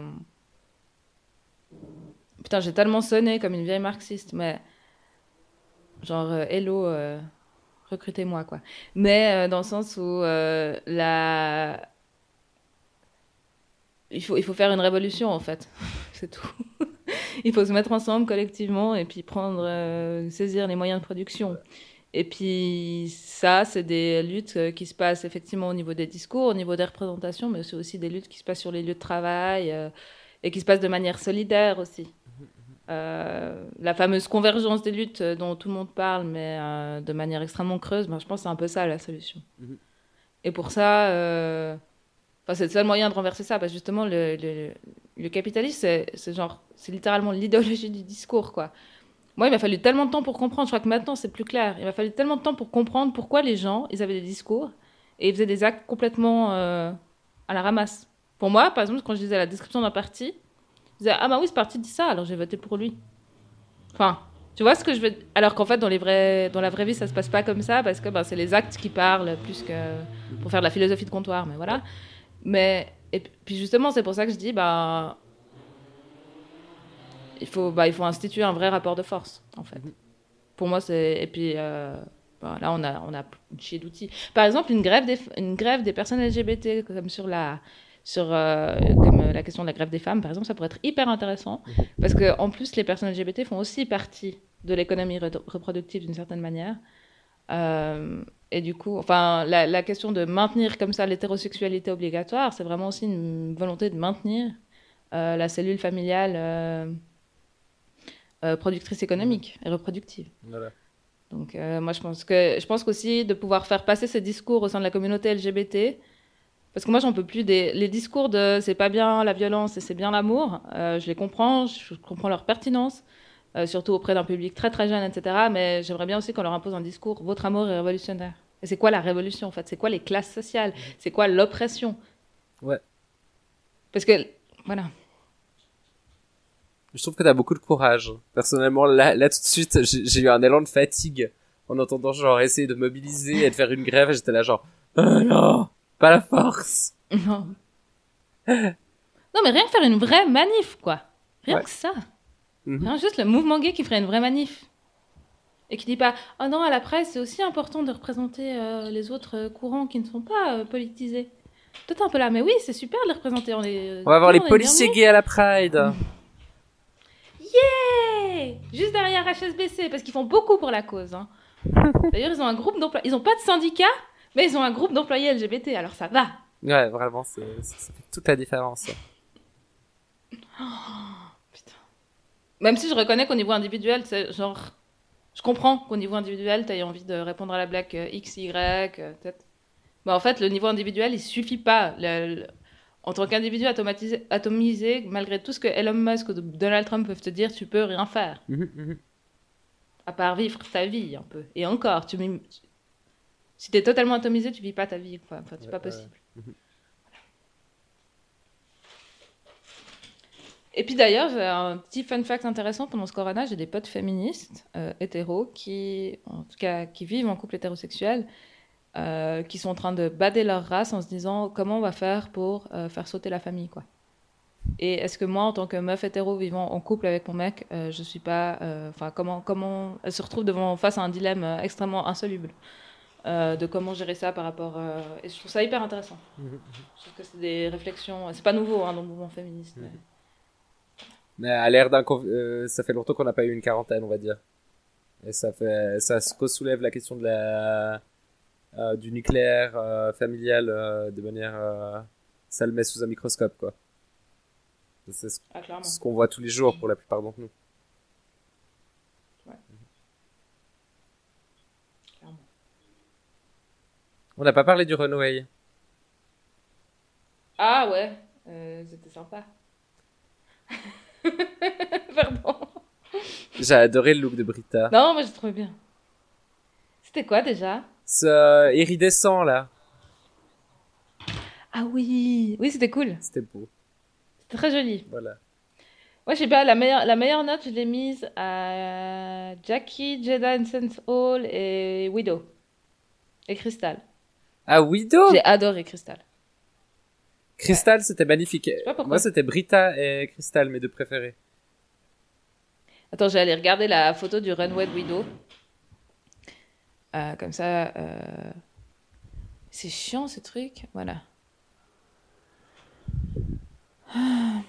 Putain, j'ai tellement sonné comme une vieille marxiste, mais genre, euh, hello, euh, recrutez-moi, quoi. Mais euh, dans le sens où la... Il faut, il faut faire une révolution, en fait. C'est tout. il faut se mettre ensemble collectivement et puis prendre, saisir les moyens de production. Et puis ça, c'est des luttes qui se passent effectivement au niveau des discours, au niveau des représentations, mais c'est aussi des luttes qui se passent sur les lieux de travail et qui se passent de manière solidaire aussi. Euh, la fameuse convergence des luttes dont tout le monde parle, mais euh, de manière extrêmement creuse, ben, je pense que c'est un peu ça la solution. Et pour ça, euh, c'est le seul moyen de renverser ça, parce que justement, le, le, le capitalisme, c'est genre, c'est littéralement l'idéologie du discours, quoi. Moi, il m'a fallu tellement de temps pour comprendre, je crois que maintenant c'est plus clair, il m'a fallu tellement de temps pour comprendre pourquoi les gens, ils avaient des discours et ils faisaient des actes complètement à la ramasse. Pour moi, par exemple, quand je disais la description d'un parti, ah bah oui, ce parti dit ça, alors j'ai voté pour lui. Enfin, tu vois ce que je veux Alors qu'en fait, dans la vraie vie, ça se passe pas comme ça, parce que ben, c'est les actes qui parlent plus que pour faire de la philosophie de comptoir, mais voilà. Mais, et puis justement, c'est pour ça que je dis, bah, il faut, bah, il faut instituer un vrai rapport de force, en fait. Pour moi, c'est. Et puis. Euh... là, on a, on a une chier d'outils. Par exemple, une grève, des, une grève des personnes LGBT, comme sur la, sur euh, comme euh, la question de la grève des femmes, par exemple, ça pourrait être hyper intéressant mhm. parce que en plus les personnes LGBT font aussi partie de l'économie re- reproductive d'une certaine manière. Euh, et du coup, enfin, la, la question de maintenir comme ça l'hétérosexualité obligatoire, c'est vraiment aussi une volonté de maintenir euh, la cellule familiale euh, productrice économique et reproductive. Voilà. Donc euh, moi je pense que je pense qu'aussi de pouvoir faire passer ces discours au sein de la communauté LGBT parce que moi j'en peux plus des les discours de c'est pas bien la violence et c'est bien l'amour euh, je les comprends je comprends leur pertinence euh, surtout auprès d'un public très très jeune etc mais j'aimerais bien aussi qu'on leur impose un discours votre amour est révolutionnaire et c'est quoi la révolution en fait? C'est quoi les classes sociales? C'est quoi l'oppression? Ouais. parce que voilà Je trouve que t'as beaucoup de courage. Personnellement, là, là tout de suite, j'ai eu un élan de fatigue en entendant genre essayer de mobiliser et de faire une grève. J'étais là genre, oh non, pas la force. non non mais rien que faire une vraie manif quoi rien Ouais. que ça Mhm. Rien, juste le mouvement gay qui ferait une vraie manif. Et qui dit pas Oh non, à la presse, c'est aussi important de représenter euh, les autres euh, courants qui ne sont pas euh, politisés. T'es un peu là, mais oui, c'est super de les représenter. On, les, On va voir les policiers gays à la Pride. Hey Juste derrière HSBC, parce qu'ils font beaucoup pour la cause. hein. D'ailleurs, ils ont un groupe d'employés. Ils ont pas de syndicat, mais ils ont un groupe d'employés LGBT, alors ça va. Ouais, vraiment, c'est- ça fait toute la différence. Putain. Même si je reconnais qu'au niveau individuel, c'est genre. Je comprends qu'au niveau individuel, tu envie de répondre à la blague euh, X, Y, euh, peut-être. Mais en fait, le niveau individuel, il suffit pas. Le- le- En tant qu'individu atomatisé- atomisé, malgré tout ce que Elon Musk ou Donald Trump peuvent te dire, tu peux rien faire. Mhm, mhm. À part vivre ta vie, un peu. Et encore, tu si t'es totalement atomisé, tu vis pas ta vie. Quoi. Enfin, c'est Ouais, pas ouais. possible. Et puis d'ailleurs, j'ai un petit fun fact intéressant pendant ce corona, j'ai des potes féministes euh, hétéros qui, en tout cas, qui vivent en couple hétérosexuel, euh, qui sont en train de bader leur race en se disant comment on va faire pour euh, faire sauter la famille, quoi. Et est-ce que moi, en tant que meuf hétéro vivant en couple avec mon mec, euh, je suis pas, euh, enfin, comment, comment, elle se retrouve devant face à un dilemme extrêmement insoluble de comment gérer ça par rapport, et je trouve ça hyper intéressant. Je trouve que c'est des réflexions, c'est pas nouveau hein, dans le mouvement féministe. mais- Mais à l'ère d'un, ça fait longtemps qu'on n'a pas eu une quarantaine, on va dire. Et ça fait, ça soulève la question de la, euh, du nucléaire euh, familial euh, de manière, ça le met sous un microscope, quoi. C'est ce, Ah, ce qu'on voit tous les jours pour la plupart d'entre nous. clairement. On n'a pas parlé du runway. Ah ouais, c'était sympa. Pardon. J'ai adoré le look de Brita. Non, moi j'ai trouvé bien. C'était quoi déjà? Ce euh, iridescent, là. Ah oui, oui c'était cool. C'était beau. C'était très joli. Voilà. Moi je sais pas, la meilleure, la meilleure note je l'ai mise à Jackie, Jeda Essence Hall et Widow. Et Crystal. Ah, Widow! J'ai adoré Crystal. Crystal, c'était magnifique. pas pourquoi. Moi, c'était Brita et Crystal, mes deux préférés. Attends, j'ai allé regarder la photo du runway de Widow. Euh, comme ça. euh, C'est chiant ce truc. Voilà. Ah.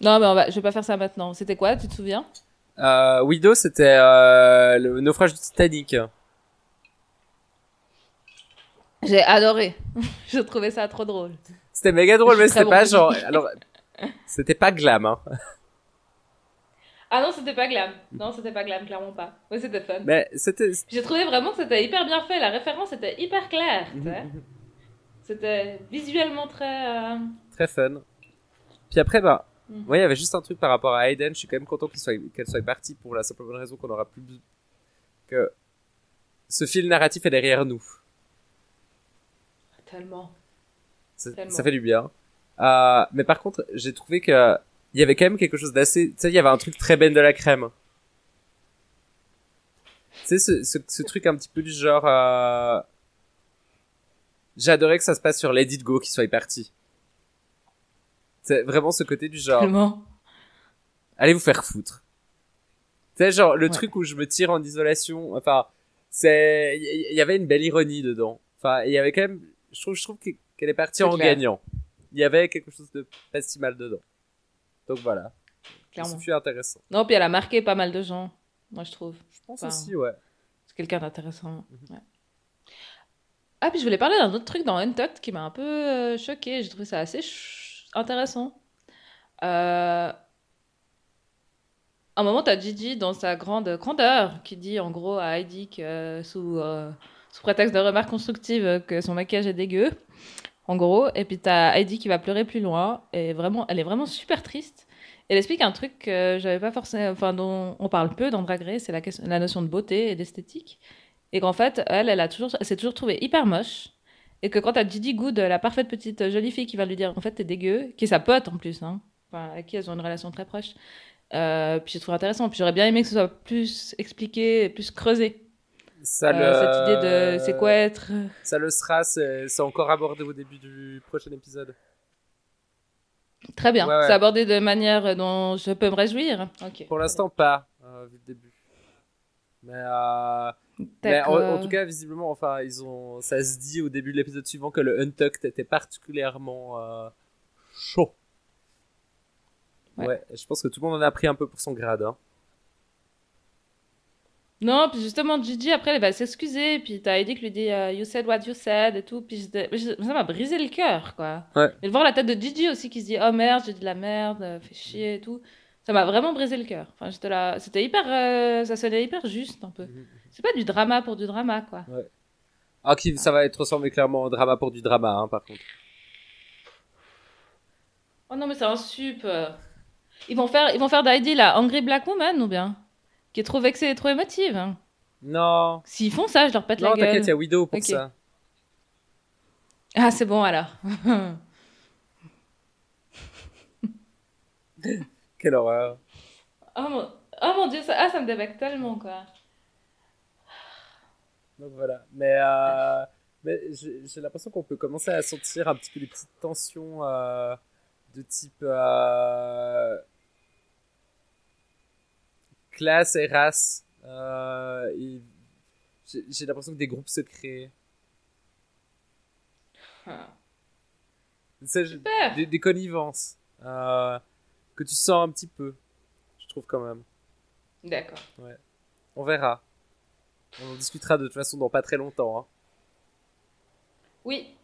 Non, mais on va... je vais pas faire ça maintenant. C'était quoi Tu te souviens? Euh, Widow, c'était euh, le naufrage du Titanic. J'ai adoré. je trouvais ça trop drôle. C'était méga drôle, mais c'était bon pas genre. Alors, c'était pas glam, hein. Ah non, c'était pas glam. Non, c'était pas glam, clairement pas. Ouais, c'était fun. Mais c'était. J'ai trouvé vraiment que c'était hyper bien fait. La référence était hyper claire. sais. C'était visuellement très. euh, Très fun. Puis après, bah, Mm. ouais, il y avait juste un truc par rapport à Aiden. Je suis quand même content qu'elle soit, qu'elle soit partie pour la simple bonne raison qu'on aura plus que ce fil narratif est derrière nous. Tellement. Ça, Tellement. ça fait du bien. Euh, mais par contre, j'ai trouvé que il y avait quand même quelque chose d'assez, tu sais, il y avait un truc très ben de la crème. Tu sais, ce, ce, ce truc un petit peu du genre, euh... j'adorais que ça se passe sur It Go qui soit parti. C'est vraiment ce côté du genre, Tellement. allez vous faire foutre. Tu sais, genre, le Ouais. truc où je me tire en isolation, enfin, c'est, il y, avait une belle ironie dedans. Enfin, il y avait quand même, je trouve, je trouve que- qu'elle est partie en clair. gagnant. Il y avait quelque chose de pas si mal dedans. Donc voilà. Clairement. Fut intéressant. Non, puis elle a marqué pas mal de gens. moi je trouve. Je pense Enfin, aussi, ouais. C'est quelqu'un d'intéressant. Mhm. ouais. Ah, puis je voulais parler d'un autre truc dans Untucked qui m'a un peu euh, choqué. J'ai trouvé ça assez intéressant. Euh, À un moment, t'as Gigi dans sa grande grandeur qui dit en gros à Heidi que euh, sous, euh, sous prétexte de remarques constructives que son maquillage est dégueu. En gros, et puis t'as Heidi qui va pleurer plus loin et vraiment, elle est vraiment super triste. Elle explique un truc que j'avais pas forcément, enfin dont on parle peu dans Drag Race, c'est la, notion de beauté et d'esthétique, et qu'en fait elle, elle a toujours, s'est toujours trouvée hyper moche, et que quand t'as Gigi Good, la parfaite petite jolie fille qui va lui dire en fait t'es dégueu, qui est sa pote en plus, hein, enfin avec qui elles ont une relation très proche, euh, puis j'ai trouvé intéressant, puis j'aurais bien aimé que ce soit plus expliqué, plus creusé Ça euh, le... cette idée de c'est quoi être. Ça le sera, c'est encore abordé au début du prochain épisode. Très bien, Ouais, ouais. c'est abordé de manière dont je peux me réjouir. Pour l'instant, pas, euh, vu le début. Mais, euh, mais en, tout cas, visiblement, enfin, ils ont, ça se dit au début de l'épisode suivant que le Untucked était particulièrement chaud. Ouais. Ouais. je pense que tout le monde en a pris un peu pour son grade. Hein. Non, puis justement, Gigi, après, elle va s'excuser, puis t'as Heidi qui lui dit euh, You said what you said, et tout, puis je- ça m'a brisé le cœur, quoi. Ouais. Et de voir la tête de Gigi aussi qui se dit Oh merde, j'ai dit de la merde, euh, fais chier, et tout, ça m'a vraiment brisé le cœur. Enfin, j'étais là, c'était hyper, euh, ça sonnait hyper juste, un peu. C'est pas du drama pour du drama, quoi. Ah, qui, ça va être transformé clairement en drama pour du drama, hein, par contre. Oh non, mais c'est un sup. Ils vont faire, ils vont faire d'Heidi la Angry Black Woman, ou bien? Qui est trop vexée et trop émotive. Non, S'ils font ça, je leur pète non, la gueule. t'inquiète, il y a Widow pour ça. Ah, c'est bon alors. Quelle horreur. Oh mon, oh mon dieu, ça, ah, ça me débecte tellement quoi. Donc voilà. Mais, euh, mais j'ai l'impression qu'on peut commencer à sentir un petit peu des petites tensions euh, de type euh, classe et race. Euh, et j'ai l'impression que des groupes se créent. Tu sais, je- des connivences euh, que tu sens un petit peu, je trouve quand même. D'accord. On verra. On en discutera de toute façon dans pas très longtemps. hein. Oui,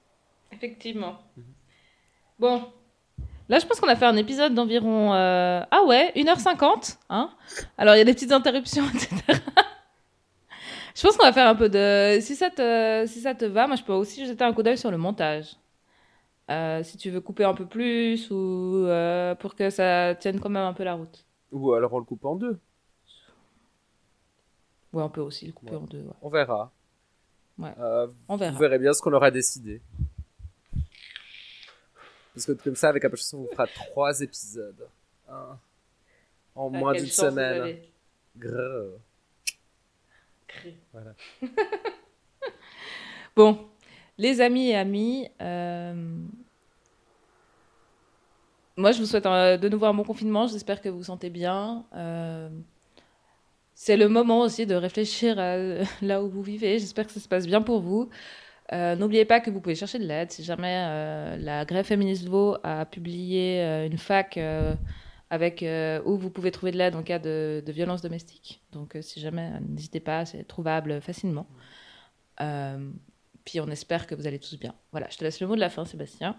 effectivement. Mhm. Bon, là je pense qu'on a fait un épisode d'environ... euh, Ah ouais, 1h50. Hein Alors il y a des petites interruptions, etc. je pense qu'on va faire un peu de... Si ça, te... si ça te va, moi je peux aussi jeter un coup d'œil sur le montage. Euh, si tu veux couper un peu plus ou euh, pour que ça tienne quand même un peu la route. Ou alors on le coupe en deux. Ouais, on peut aussi le couper Ouais. en deux. ouais. On verra. Ouais. On verra. Vous verrez bien ce qu'on aura décidé. Parce que comme ça, avec un peu de chance, on vous fera trois épisodes. Hein. En Ah, moins d'une semaine. Grrr. Voilà. bon, les amis et amis, euh, moi je vous souhaite un- de nouveau un bon confinement. J'espère que vous vous sentez bien. Euh, C'est le moment aussi de réfléchir à là où vous vivez. J'espère que ça se passe bien pour vous. Euh, N'oubliez pas que vous pouvez chercher de l'aide si jamais euh, la Grève féministe Vaud a publié euh, une fac avec où vous pouvez trouver de l'aide en cas de, de violence domestique. Donc si jamais, n'hésitez pas, c'est trouvable facilement. Puis on espère que vous allez tous bien. Voilà, je te laisse le mot de la fin, Sébastien.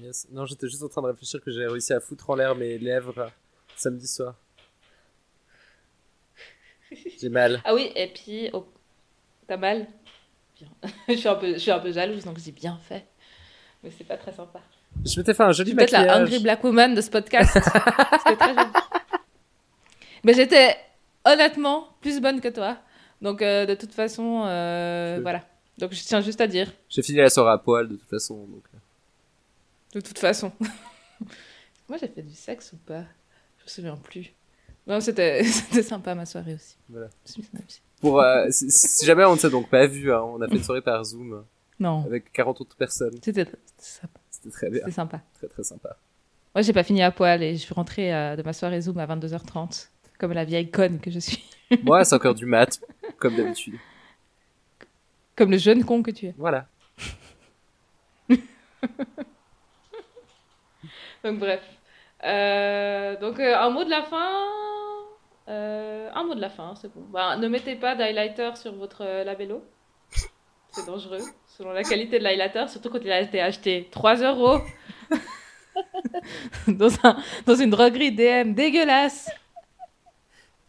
Yes. Non, j'étais juste en train de réfléchir que j'ai réussi à foutre en l'air mes lèvres samedi soir. J'ai mal. Ah oui, et puis, oh, t'as mal? Bien. je, suis un peu, je suis un peu jalouse, donc j'ai bien fait. Mais c'est pas très sympa. Je m'étais fait un Je joli suis peut-être la maquillage. Angry Black Woman de ce podcast. C'était très joli. Mais j'étais honnêtement plus bonne que toi. Donc euh, de toute façon, euh, voilà. Donc je tiens juste à dire, J'ai fini la soirée à poil de toute façon. Donc... euh. de toute façon. Moi j'ai fait du sexe ou pas? Je me souviens plus. Non, c'était c'était sympa ma soirée aussi. Voilà. Pour, euh, si, si jamais on ne s'est donc pas vu, hein, on a fait une soirée par Zoom Non, avec 40 autres personnes. c'était c'était sympa. C'était très bien, C'était sympa. très très sympa. Moi j'ai pas fini à poil et je suis rentrée euh, de ma soirée Zoom à 22h30. Comme la vieille conne que je suis. Moi, c'est encore du mat, comme d'habitude. Comme le jeune con que tu es. Voilà. Donc bref. Euh, donc euh, un mot de la fin? Euh, un mot de la fin, c'est bon. Bah, ne mettez pas d'highlighter sur votre euh, labello. C'est dangereux, selon la qualité de l'highlighter, surtout quand il a été acheté 3 euros dans, un, dans une droguerie DM dégueulasse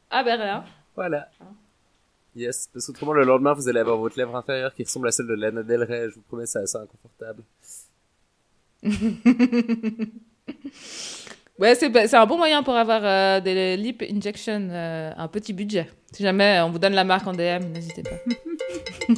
à Berlin. Voilà. Yes, parce qu'autrement, le lendemain, vous allez avoir votre lèvre inférieure qui ressemble à celle de Lana Del Rey. Je vous promets, c'est assez inconfortable. Ouais, c'est un bon moyen pour avoir euh, des lip injections euh, un petit budget. Si jamais on vous donne la marque en DM, n'hésitez pas.